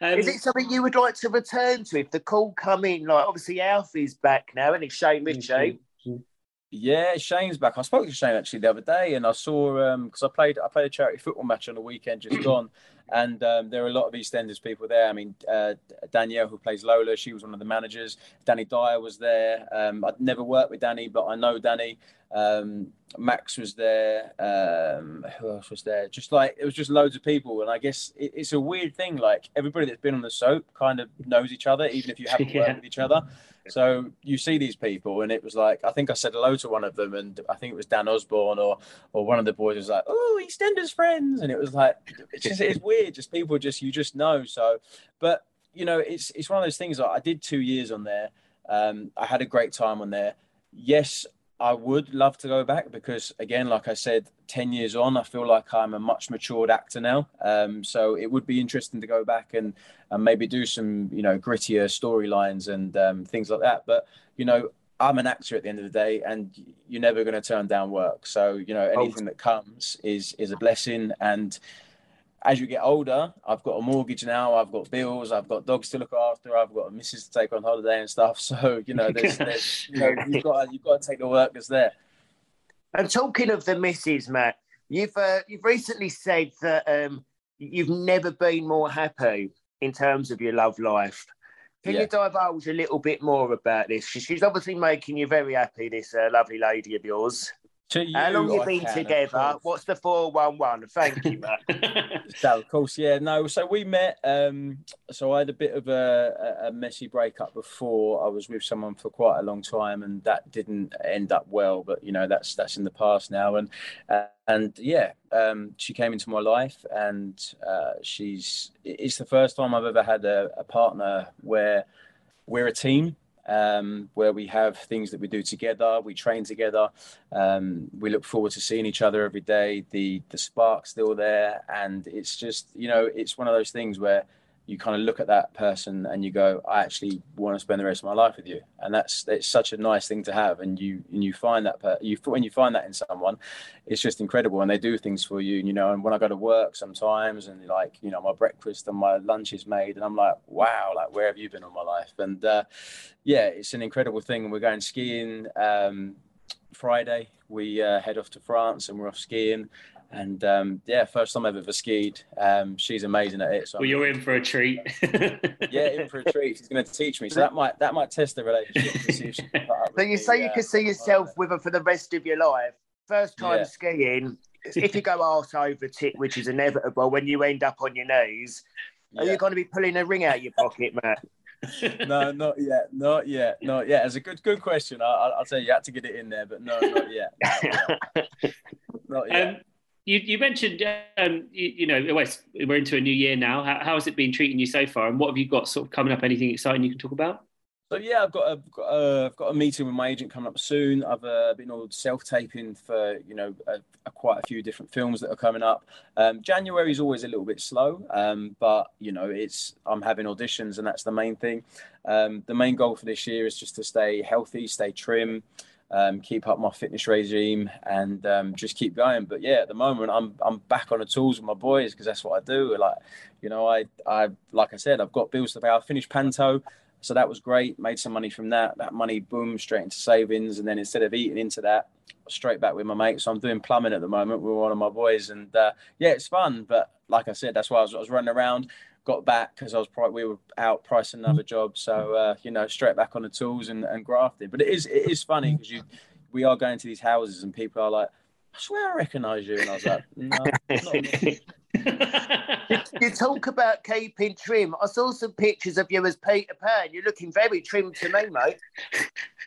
um, is it something you would like to return to if the call come in? Like, obviously, Alfie's back now, and it's Shane Richie. Yeah, Shane's back. I spoke to Shane actually the other day, and I saw um because I played I played a charity football match on the weekend just gone, and um, there were a lot of EastEnders people there. I mean, uh, Danielle who plays Lola, she was one of the managers. Danny Dyer was there. Um, I'd never worked with Danny, but I know Danny. Um, Max was there. Um, who else was there? Just like it was just loads of people, and I guess it, it's a weird thing. Like everybody that's been on the soap kind of knows each other, even if you haven't Yeah. worked with each other. So you see these people, and it was like I think I said hello to one of them, and I think it was Dan Osborne or or one of the boys was like, "Oh, EastEnders friends," and it was like it's just it's weird, just people just you just know. So, but you know, it's it's one of those things. Like I did two years on there. Um, I had a great time on there. Yes, I would love to go back because, again, like I said, 10 years on, I feel like I'm a much matured actor now. Um, so it would be interesting to go back and, and maybe do some, you know, grittier storylines and um, things like that. But, you know, I'm an actor at the end of the day and you're never going to turn down work. So, you know, anything that comes is, is a blessing. And as you get older, I've got a mortgage now, I've got bills, I've got dogs to look after, I've got a missus to take on holiday and stuff. So you know, there's, there's you know, you've got you've got to take the work that's there. And talking of the missus, Matt, you've uh, you've recently said that um, you've never been more happy in terms of your love life. Can yeah. you divulge a little bit more about this? She's obviously making you very happy, this uh, lovely lady of yours. To you, How long have you been can, together? What's the 411? Thank you, Matt. so, of course, yeah. No, so we met. Um, so I had a bit of a, a, messy breakup before. I was with someone for quite a long time, and that didn't end up well. But you know, that's that's in the past now. And uh, and yeah, um, she came into my life, and uh, she's. It's the first time I've ever had a, a partner where we're a team um, where we have things that we do together. We train together. Um, we look forward to seeing each other every day. The the spark's still there, and it's just you know it's one of those things where you kind of look at that person and you go, I actually want to spend the rest of my life with you, and that's it's such a nice thing to have. And you and you find that per, you when you find that in someone, it's just incredible. And they do things for you, you know. And when I go to work sometimes, and like you know, my breakfast and my lunch is made, and I'm like, wow, like where have you been all my life? And uh, yeah, it's an incredible thing. We're going skiing um, Friday. We uh, head off to France and we're off skiing and um, yeah, first time I've ever skied. Um, she's amazing at it. So well, you're in for a treat. yeah, in for a treat. She's going to teach me, so that might that might test the relationship. so you say you can see yourself with her for the rest of your life. First time yeah. skiing. If you go arse over tit, which is inevitable when you end up on your knees, yeah. are you going to be pulling a ring out of your pocket, Matt? no, not yet, not yet, not yet. It's a good, good question. I, will tell you, you had to get it in there, but no, not yet. Not yet. Not yet. Um, you, you mentioned, um, you, you, know, we're into a new year now. How, how has it been treating you so far? And what have you got sort of coming up? Anything exciting you can talk about? So yeah, I've got a, I've got a, I've got a meeting with my agent coming up soon. I've uh, been all self taping for you know a, a quite a few different films that are coming up. Um, January is always a little bit slow, um, but you know it's I'm having auditions and that's the main thing. Um, the main goal for this year is just to stay healthy, stay trim um, keep up my fitness regime, and um, just keep going. But yeah, at the moment, I'm I'm back on the tools with my boys because that's what I do. Like, you know, I I like I said, I've got bills to pay. I finished Panto, so that was great. Made some money from that. That money, boom, straight into savings, and then instead of eating into that, straight back with my mates. So I'm doing plumbing at the moment with one of my boys, and uh, yeah, it's fun. But like I said, that's why I was, I was running around got back because I was we were out pricing another job. So uh, you know, straight back on the tools and, and grafting. But it is it is funny because you we are going to these houses and people are like, I swear I recognise you, and I was like, no. you talk about keeping trim. I saw some pictures of you as Peter Pan. You're looking very trim to me, mate.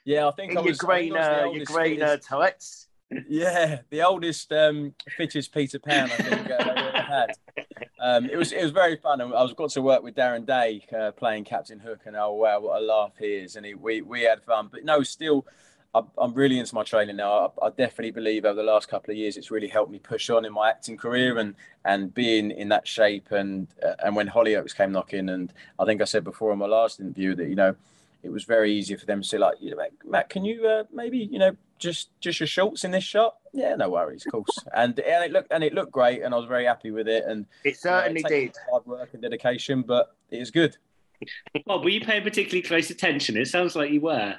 Yeah, I think In I was. Your green, uh, your green uh, tights. Yeah, the oldest, um, fittest Peter Pan I think uh, I've ever had. Um, it was it was very fun, and I was got to work with Darren Day uh, playing Captain Hook, and oh wow, what a laugh he is, and he, we we had fun. But no, still, I'm really into my training now. I, I, definitely believe over the last couple of years, it's really helped me push on in my acting career and and being in that shape. And uh, and when Hollyoaks came knocking, and I think I said before in my last interview that you know it was very easy for them to say like, you know, Matt, can you uh, maybe you know just just your shorts in this shot? Yeah, no worries, of course. and and it looked and it looked great, and I was very happy with it. And it certainly you know, it did. Hard work and dedication, but it was good. Well, were you paying particularly close attention? It sounds like you were.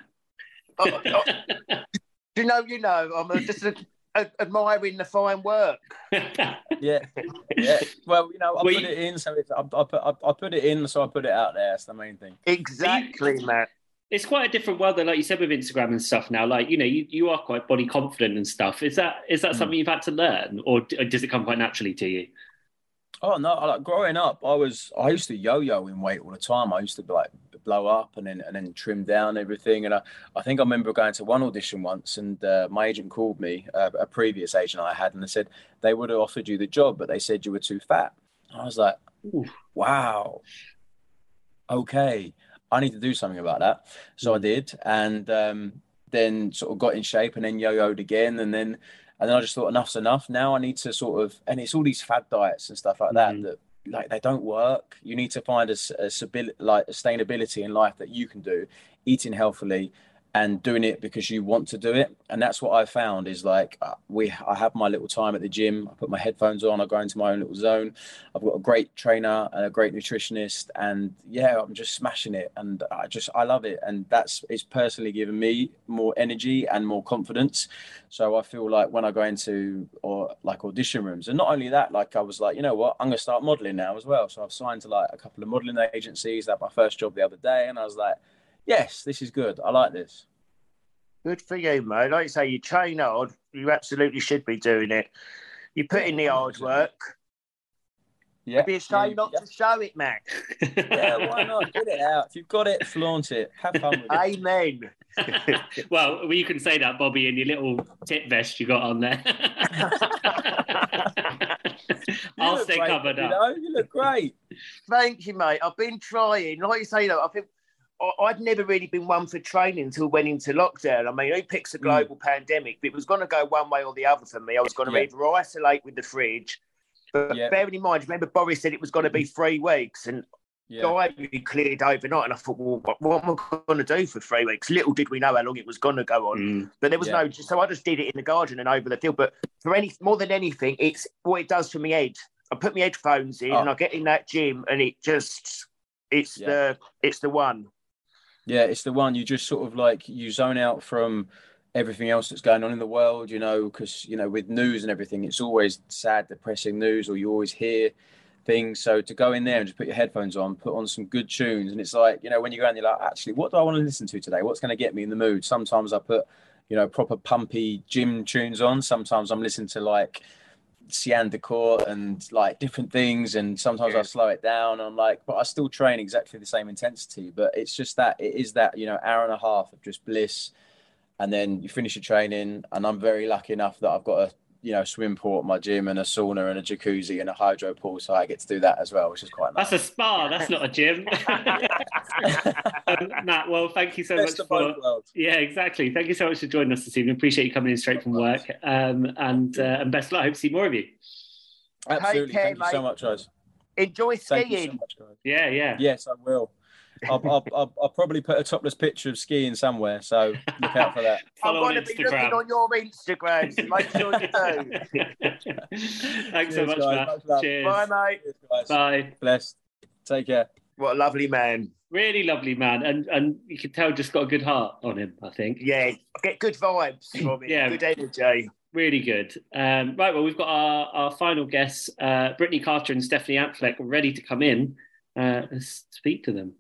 oh, oh. you know, you know, I'm just a, a, admiring the fine work. yeah, yeah. Well, you know, I well, put you... it in, so I, I, put, I, I, put it in, so I put it out there. That's the main thing. Exactly, you, Matt it's quite a different world though, like you said with Instagram and stuff now. Like, you know, you, you are quite body confident and stuff. Is that is that mm. something you've had to learn or does it come quite naturally to you? Oh no! Like growing up, I was I used to yo-yo in weight all the time. I used to be like blow up and then and then trim down everything. And I, I think I remember going to one audition once, and uh, my agent called me, uh, a previous agent I had, and they said they would have offered you the job, but they said you were too fat. I was like, wow, okay. I need to do something about that. So mm. I did, and um, then sort of got in shape, and then yo-yoed again, and then and then I just thought enough's enough. Now I need to sort of, and it's all these fad diets and stuff like that mm. that like they don't work. You need to find a, a like a sustainability in life that you can do, eating healthily, and doing it because you want to do it. And that's what i found is like uh, we i have my little time at the gym. I put my headphones on. I go into my own little zone. I've got a great trainer and a great nutritionist. And yeah i'm just smashing it. And i just i love it. And that's it's personally given me more energy and more confidence. So i feel like when i go into or like audition rooms and not only that like i was like you know what? I'm to start modeling now as well. So i've signed to like a couple of modeling agencies. That my first job the other day. And i was like yes, this is good. I like this. Good for you, mate. Like you say, you train hard. You absolutely should be doing it. You put in the hard work. Yeah. It'd be a shame yeah, not yeah. to show it, Mac. yeah, why not? Get it out. If you've got it, flaunt it. Have fun with it. Amen. well, you can say that, Bobby, in your little tit vest you got on there. I'll stay great, covered you up. Know? You look great. Thank you, mate. I've been trying. Like you say, though, I think I'd never really been one for training until went into lockdown. I mean, who picks a hmm. global mm. pandemic? But it was going to go one way or the other for me. I was going to yeah. either isolate with the fridge, but yeah. bearing in mind, remember Boris said it was going to be three weeks, and yeah. I cleared overnight. And I thought, well, what, what am I going to do for three weeks? Little did we know how long it was going to go on. Mm. But there was yeah. no, so I just did it in the garden and over the field. But for any more than anything, it's what it does for me head. I put my headphones in oh. and I get in that gym, and it just, it's the, it's the one. Yeah, it's the one you just sort of like you zone out from everything else that's going on in the world, you know, because you know with news and everything, it's always sad, depressing news, or you always hear things. So to go in there and just put your headphones on, put on some good tunes, and it's like you know when you go in, you're like, actually, what do I want to listen to today? What's going to get me in the mood? Sometimes I put you know proper pumpy gym tunes on. Sometimes I'm listening to like Sian Decor and like different things. And sometimes yeah. I slow it down. I'm like, but I still train exactly the same intensity. But it's just that it is that, you know, hour and a half of just bliss. And then you finish your training. And I'm very lucky enough that I've got a you know, swim pool at my gym and a sauna and a jacuzzi and a hydro pool. So I get to do that as well, which is quite nice. That's a spa. That's not a gym. um, Matt, well, thank you so Best much for. Yeah, exactly. Thank you so much for joining us this evening. Appreciate you coming in straight from work. Um, and uh, and best of luck. I hope to see more of you. Absolutely. Care, thank mate. you so much, guys. Enjoy skiing. So much, guys. yeah, yeah. Yes, I will. I'll, I'll, I'll, I'll, probably put a topless picture of skiing somewhere, so look out for that. I'm going to be looking on your Instagram, so make sure you do. Thanks Cheers, so much, guys. Matt. Cheers. Bye, mate. Cheers, Bye. Blessed. Take care. What a lovely man. Really lovely man, and and you can tell just got a good heart on him. I think. Yeah, get good vibes from him. yeah, good energy. Really good. Um, right, well, we've got our, our final guests, uh, Brittany Carter and Stephanie Affleck, ready to come in. Uh, let's speak to them.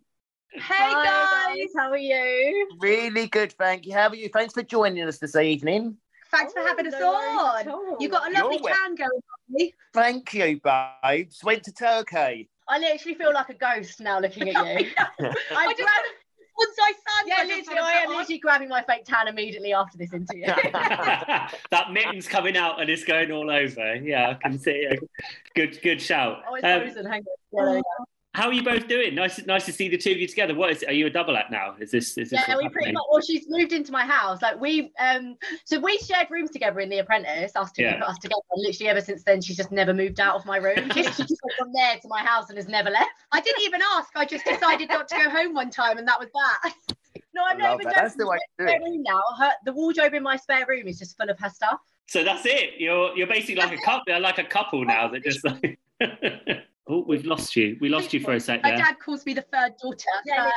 Hey Hi, guys, how are you? Really good, thank you. How are you? Thanks for joining us this evening. Thanks oh, for having us on. You got a lovely You're tan going on. Thank you, babes. Went to Turkey. I literally feel like a ghost now looking at you. I, just once I sang, yeah, literally, I am literally grabbing my fake tan immediately after this interview. that mitten's coming out and it's going all over. Yeah, I can see it. Good, good shout. Oh, it's um, frozen. Hang on. Yeah, how are you both doing? Nice, nice to see the two of you together. What is? Are you a double act now? Is this? Is this yeah, we pretty much. Well, she's moved into my house. Like we, um, so we shared rooms together in The Apprentice. Us two yeah. put us together. And literally, ever since then, she's just never moved out of my room. She's just gone from there to my house and has never left. I didn't even ask. I just decided not to go home one time, and that was that. No, I'm not even going to the spare room now. Her, the wardrobe in my spare room is just full of her stuff. So that's it. You're you're basically like a couple, like a couple now that just like. Oh, we've lost you. We lost you for a second. My dad calls me the third daughter. Yeah,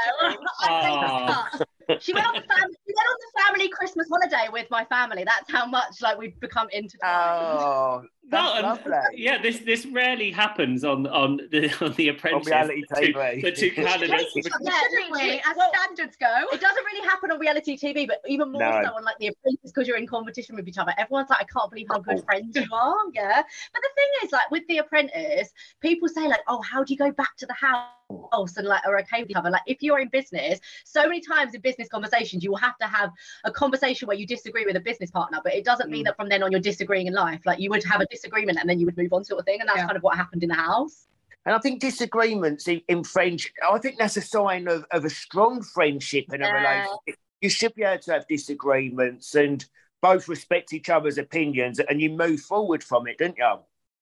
so she went on the family. She went on the family Christmas holiday with my family. That's how much like we've become into. Oh, that's well, lovely. yeah, this this rarely happens on on the on the Apprentice. On reality TV. The two, the two candidates. yeah, as well, standards go, it doesn't really happen on reality TV, but even more no. so on like the Apprentice because you're in competition with each other. Everyone's like, I can't believe how good friends you are. Yeah, but the thing is, like with the Apprentice, people say like, oh, how do you go back to the house and like are okay with each other? Like if you're in business, so many times in business conversations, you will have to have a conversation where you disagree with a business partner, but it doesn't mean mm. that from then on you're disagreeing in life. Like you would have a disagreement and then you would move on sort of thing. And that's yeah. kind of what happened in the house. And I think disagreements in, in French, I think that's a sign of, of a strong friendship and yeah. a relationship. You should be able to have disagreements and both respect each other's opinions and you move forward from it, don't you?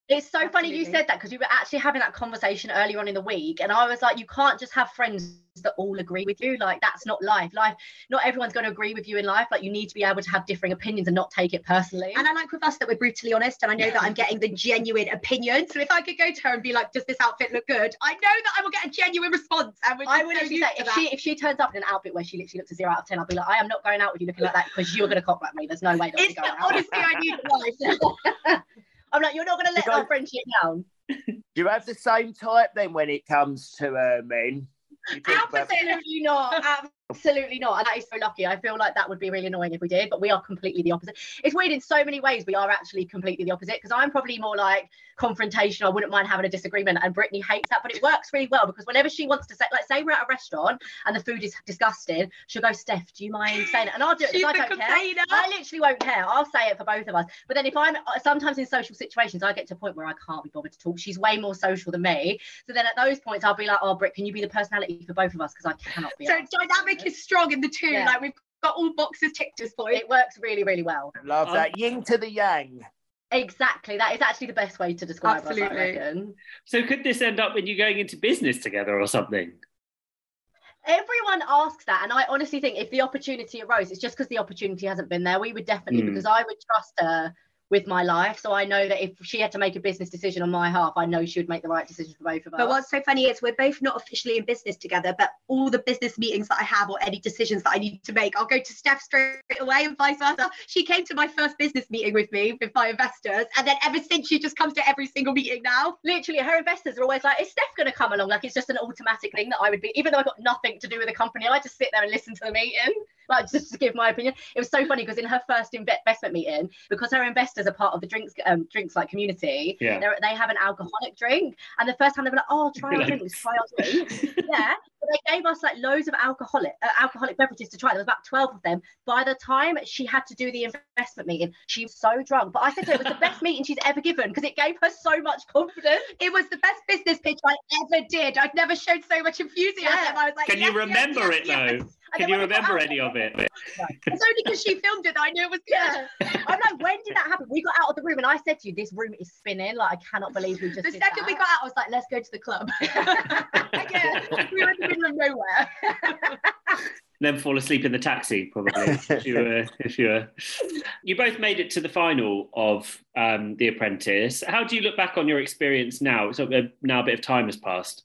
It's so Absolutely. funny you said that because we were actually having that conversation earlier on in the week, and I was like, you can't just have friends that all agree with you. Like that's not life. Life, not everyone's going to agree with you in life. Like you need to be able to have differing opinions and not take it personally. And I like with us that we're brutally honest, and I know that I'm getting the genuine opinion. So if I could go to her and be like, "Does this outfit look good?" I know that I will get a genuine response. And I would so say if she if she turns up in an outfit where she literally looks a zero out of ten, I'll be like, I am not going out with you looking like that because you're going to cop at me. There's no way. It's the honesty I need life. I'm like, you're not going to let our friendship down. Do you have the same type then when it comes to uh, men? Absolutely not. Absolutely not. And that is so lucky. I feel like that would be really annoying if we did, but we are completely the opposite. It's weird in so many ways. We are actually completely the opposite because I'm probably more like confrontational. I wouldn't mind having a disagreement. And Brittany hates that, but it works really well because whenever she wants to say, like, say we're at a restaurant and the food is disgusting, she'll go, Steph, do you mind saying it? And I'll do it because I don't care. I literally won't care. I'll say it for both of us. But then if I'm uh, sometimes in social situations, I get to a point where I can't be bothered to talk. She's way more social than me. So then at those points, I'll be like, oh, Britt, can you be the personality for both of us? Because I cannot be. So dynamic is strong in the two. Yeah. Like we've got all boxes ticked this point. It works really, really well. Love that. ying to the yang. Exactly. That is actually the best way to describe Absolutely. Us, so could this end up when you going into business together or something? Everyone asks that, and I honestly think if the opportunity arose, it's just because the opportunity hasn't been there. We would definitely, mm. because I would trust her with my life. So I know that if she had to make a business decision on my half, I know she would make the right decision for both of us. But what's so funny is we're both not officially in business together, but all the business meetings that I have or any decisions that I need to make, I'll go to Steph straight away and vice versa. She came to my first business meeting with me with my investors, and then ever since she just comes to every single meeting now. Literally, her investors are always like, "Is Steph going to come along?" Like it's just an automatic thing that I would be, even though I've got nothing to do with the company. I just sit there and listen to the meeting like just to give my opinion. It was so funny because in her first investment meeting, because her investors are part of the drinks um, drinks like community, yeah. they have an alcoholic drink, and the first time they were like, "Oh, try our drinks, try our drink." yeah, but they gave us like loads of alcoholic uh, alcoholic beverages to try. There was about twelve of them. By the time she had to do the investment meeting, she was so drunk. But I said to her, it was the best meeting she's ever given because it gave her so much confidence. It was the best business pitch I ever did. I've never showed so much enthusiasm. Yeah. I was like, "Can yes, you remember yes, it yes, though?" Can you remember any of it? It's only because she filmed it that I knew it was good. Yeah. I'm like, when did that happen? We got out of the room and I said to you, this room is spinning. Like, I cannot believe we just. The second that. we got out, I was like, let's go to the club. yeah, we were in the middle of nowhere. then fall asleep in the taxi, probably. if you were, if you were. You both made it to the final of um, The Apprentice. How do you look back on your experience now? So now a bit of time has passed.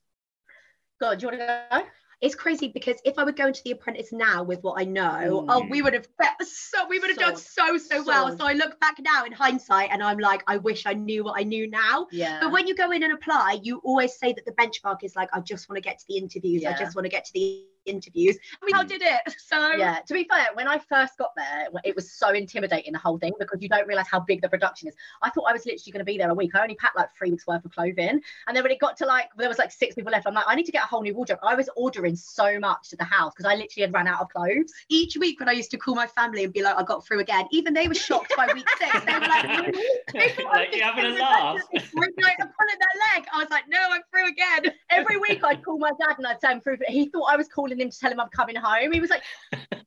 God, do you want to go? It's crazy because if I would go into the apprentice now with what I know, mm. oh, we would have so we would have so, done so, so well. So I look back now in hindsight and I'm like, I wish I knew what I knew now. Yeah. But when you go in and apply, you always say that the benchmark is like, I just want to get to the interviews. Yeah. I just want to get to the interviews. We all did it. So yeah, to be fair, when I first got there, it was so intimidating the whole thing because you don't realize how big the production is. I thought I was literally going to be there a week. I only packed like three weeks worth of clothing, and then when it got to like there was like six people left, I'm like, I need to get a whole new wardrobe. I was ordering so much to the house because I literally had run out of clothes. Each week when I used to call my family and be like, I got through again, even they were shocked by week six. They were like, like you having a laugh? like, I'm pulling their leg. I was like, no, I'm through again. Every week I'd call my dad and I'd say I'm through. But he thought I was calling him to tell him I'm coming home. He was like,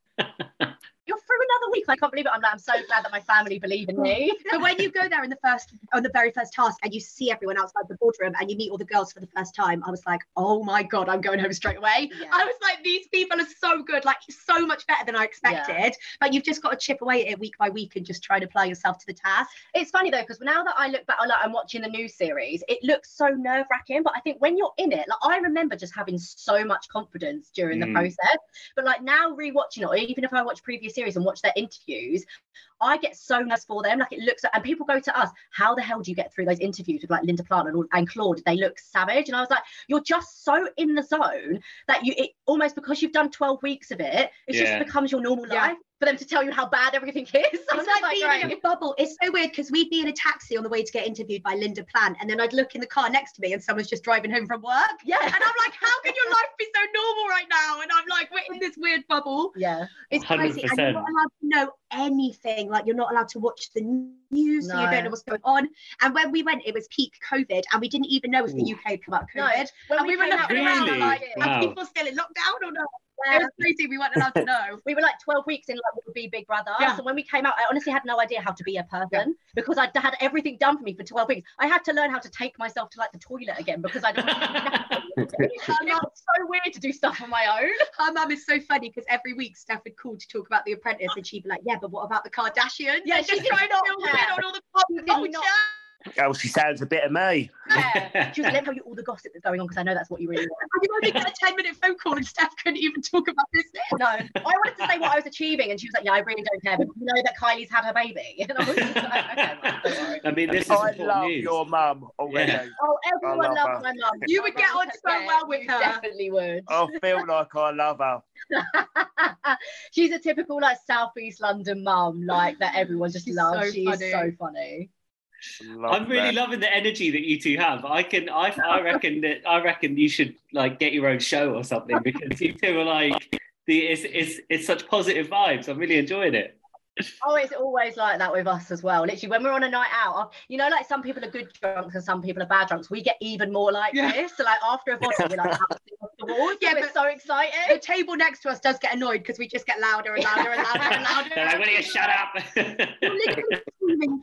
another week. I can't believe it. I'm like, I'm so glad that my family believe in me. but when you go there in the first, on the very first task, and you see everyone outside the boardroom, and you meet all the girls for the first time, I was like, oh my god, I'm going home straight away. Yeah. I was like, these people are so good, like so much better than I expected. Yeah. But you've just got to chip away at it week by week and just try to apply yourself to the task. It's funny though, because now that I look back, like I'm watching the new series, it looks so nerve wracking. But I think when you're in it, like I remember just having so much confidence during mm. the process. But like now rewatching it, or even if I watch previous series and watch their interviews, I get so nervous for them. Like it looks, and people go to us, how the hell do you get through those interviews with like Linda Plant and, and Claude? They look savage. And I was like, you're just so in the zone that you, it almost because you've done 12 weeks of it, it yeah. just becomes your normal yeah. life for them to tell you how bad everything is. It's like, like being right. in a bubble. It's so weird because we'd be in a taxi on the way to get interviewed by Linda Plant, and then I'd look in the car next to me, and someone's just driving home from work. Yeah, and I'm like, how can your life be so normal right now? And I'm like, we're in this weird bubble. Yeah, it's 100%. crazy, and you're not allowed to know anything. Like you're not allowed to watch the news, no. so you don't know what's going on. And when we went, it was peak COVID, and we didn't even know if the UK had come out COVID. No, when and we, we were looking really? around like, wow. are people still in lockdown or not? It was crazy. We weren't allowed to know. we were like 12 weeks in like would be Big Brother. Yeah. So when we came out, I honestly had no idea how to be a person because I'd had everything done for me for 12 weeks. I had to learn how to take myself to like the toilet again because I don't. it's so weird to do stuff on my own. Her mum is so funny because every week Steph would call to talk about The Apprentice, and she'd be like, "Yeah, but what about the Kardashians?" Yeah, And she just did trying to in on all the pop culture. not- Oh, she sounds a bit of me. Yeah. She was like, let me tell you all the gossip that's going on because I know that's what you really want. And you only get a ten-minute phone call, and Steph couldn't even talk about business. No, I wanted to say what I was achieving, and she was like, "Yeah, I really don't care, but you know that Kylie's had her baby." And I was like, "Okay, well. I mean, this is I love news. your mum already. Yeah. Oh, everyone love loves her. my mum. You would get on so Yeah, well with her. Definitely would. I feel like I love her. She's a typical like southeast London mum, like that everyone just She's loves. so she is funny. so funny. Love I'm really that. loving the energy that you two have. I can, I, I reckon that I reckon you should like get your own show or something because you two are like the it's it's it's such positive vibes. I'm really enjoying it. Oh, it's always like that with us as well. Literally, when we're on a night out, uh, you know, like some people are good drunks and some people are bad drunks. We get even more like Yeah. this. So, like after a bottle, we're like off the walls. Yeah, Yeah, but- but so excited. The table next to us does get annoyed because we just get louder and louder and louder and louder. They're like, will you shut up?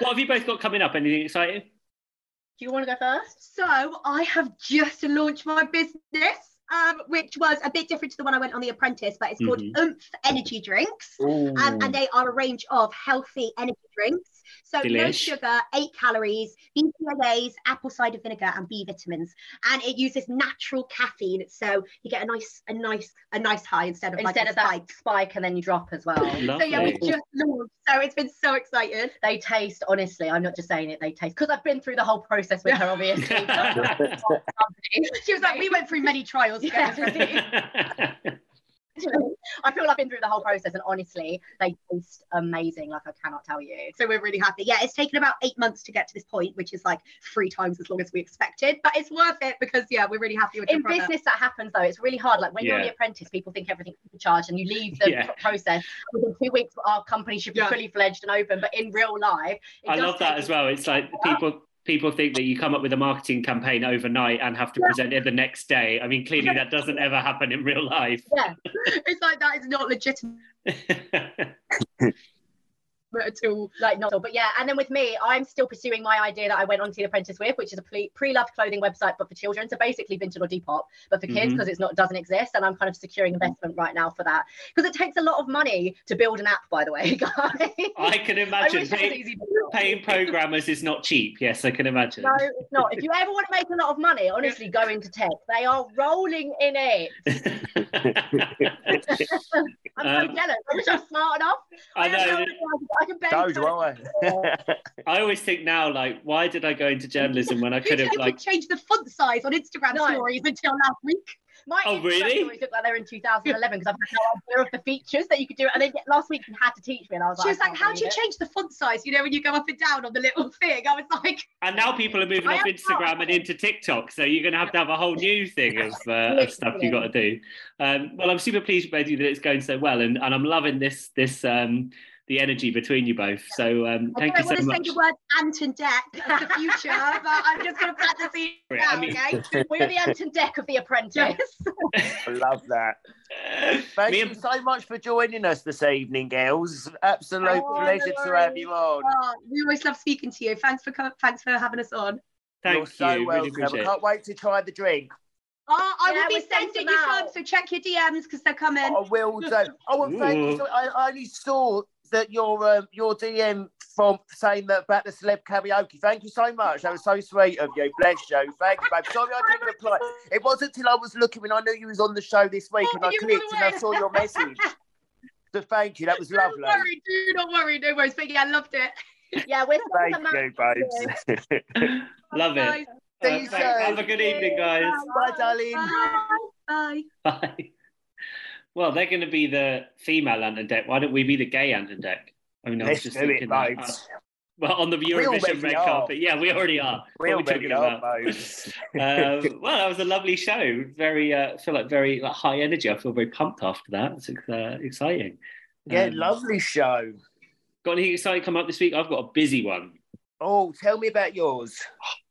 what have you both got coming up? Anything exciting? Do you want to go first? So I have just launched my business, um, which was a bit different to the one I went on The Apprentice, but it's called Mhm. Oomph Energy Drinks. Um, and they are a range of healthy energy drinks. So no sugar, eight calories, BCAAs, apple cider vinegar, and B vitamins. And it uses natural caffeine, so you get a nice, a nice, a nice high instead of Instead like of a that spike. spike and then you drop as well. So yeah, we just launched. So it's been so excited. They taste, honestly, I'm not just saying it, they taste, because I've been through the whole process with her, obviously. She was like, we went through many trials to get this recipe. I feel like I've been through the whole process, and honestly, they taste amazing. Like I cannot tell you. So we're really happy. Yeah, it's taken about eight months to get to this point, which is like three times as long as we expected. But it's worth it because yeah, we're really happy with the In business, that happens though. It's really hard. Like when you're on Yeah. the apprentice, people think everything's charged, and you leave the Yeah. process within two weeks. Our company should be Yeah. fully fledged and open, but in real life, it I love that as well. It's like people people think that you come up with a marketing campaign overnight and have to present it the next day. I mean, clearly that doesn't ever happen in real life. Yeah, it's like that is not legitimate at all. like not at all, but yeah. And then with me, I'm still pursuing my idea that I went onto the apprentice with, which is a pre- pre-loved clothing website, but for children. So basically, Vinted or Depop, but for kids because it's not doesn't exist. And I'm kind of securing investment right now for that because it takes a lot of money to build an app. By the way, guys. I can imagine was pay, paying programmers is not cheap. Yes, I can imagine. No, it's not. If you ever want to make a lot of money, honestly, go into tech. They are rolling in it. I'm so Um, jealous. I wish I was smart enough. I am know. So- I can So barely do I. I always think now, like, why did I go into journalism when I could have, People like, change the font size on Instagram No. stories until last week. My Oh, Instagram really? stories look like they're in 2011 because I've had no idea of the features that you could do. And then last week you had to teach me, and I was She like, was like, "How do you change the font size? You know, when you go up and down on the little thing." I was like, and now people are moving I off am Instagram and into TikTok, so you're going to have to have a whole new thing of, uh, of stuff you've got to do. Um, well, I'm super pleased with you that it's going so well, and, and I'm loving this this um, the energy between you both. So um, I thank don't you want so to say much. the word Ant and Dec of the future, but I'm just going to plant the seed I mean- okay? We're the Ant and Dec of the Apprentice. I love that. Thank you and- so much for joining us this evening, girls. Absolute Oh, no pleasure to have you on. Oh, we always love speaking to you. Thanks for co- thanks for having us on. Thank You're so you. Really welcome. I appreciate it. can't wait to try the drink. Oh, I Yeah, will we're be sending sending you some, so check your DMs because they're coming. I will do. Oh, and thank you. So I, I only saw that your um, your DM from saying that about the celeb karaoke. Thank you so much. That was so sweet of you. Bless you. Thank you, babe. Sorry I didn't reply. It wasn't till I was looking when I knew you was on the show this week Oh, and I clicked and I saw your message. So thank you. That was Don't lovely. worry, do not worry, no worries. But yeah, I loved it. Yeah, we're Thank you, babes. Love it. Uh, thanks. soon. Have a good evening, guys. Bye, darling. Bye. Bye. Bye. Well, they're going to be the female Ant and Dec. Why don't we be the gay Ant and Dec? I mean, I was Let's just do it, thinking that. babes. Well, on the Eurovision red carpet. Yeah, we already are. We What are we already talking are, about? um, well, that was a lovely show. Very, uh, I feel like very like, high energy. I feel very pumped after that. It's uh, exciting. Yeah, Um, lovely show. Got anything exciting coming up this week? I've got a busy one. Oh, tell me about yours.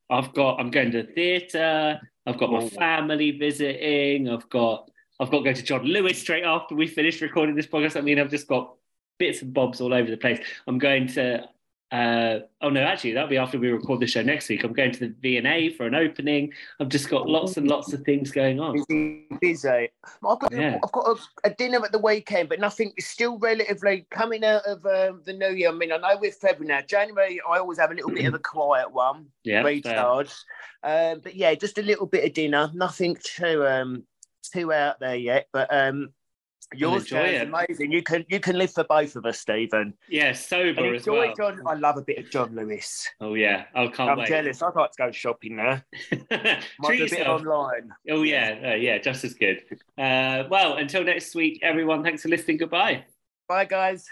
I've got. I'm going to the theatre. I've got my family visiting. I've got I've got to go to John Lewis straight after we finish recording this podcast. I mean, I've just got bits and bobs all over the place. I'm going to uh, oh no, actually, that'll be after we record the show next week. I'm going to the V&A for an opening. I've just got lots and lots of things going on. Busy, busy. I've got, yeah. I've got a, a, dinner at the weekend, but nothing is still relatively coming out of um, the new year. I mean, I know we're February now. January, I always have a little bit of a quiet one, yeah, recharge. Um, but yeah, just a little bit of dinner. Nothing too um, too out there yet, but um, Yours is amazing. You can you can live for both of us, Stephen. Yeah, sober and as well. John, I love a bit of John Lewis. Oh yeah, I can't I'm wait. jealous. I'd like to go shopping there. Treat bit online. Oh yeah, uh, yeah, just as good. Uh, well, until next week, everyone. Thanks for listening. Goodbye. Bye, guys.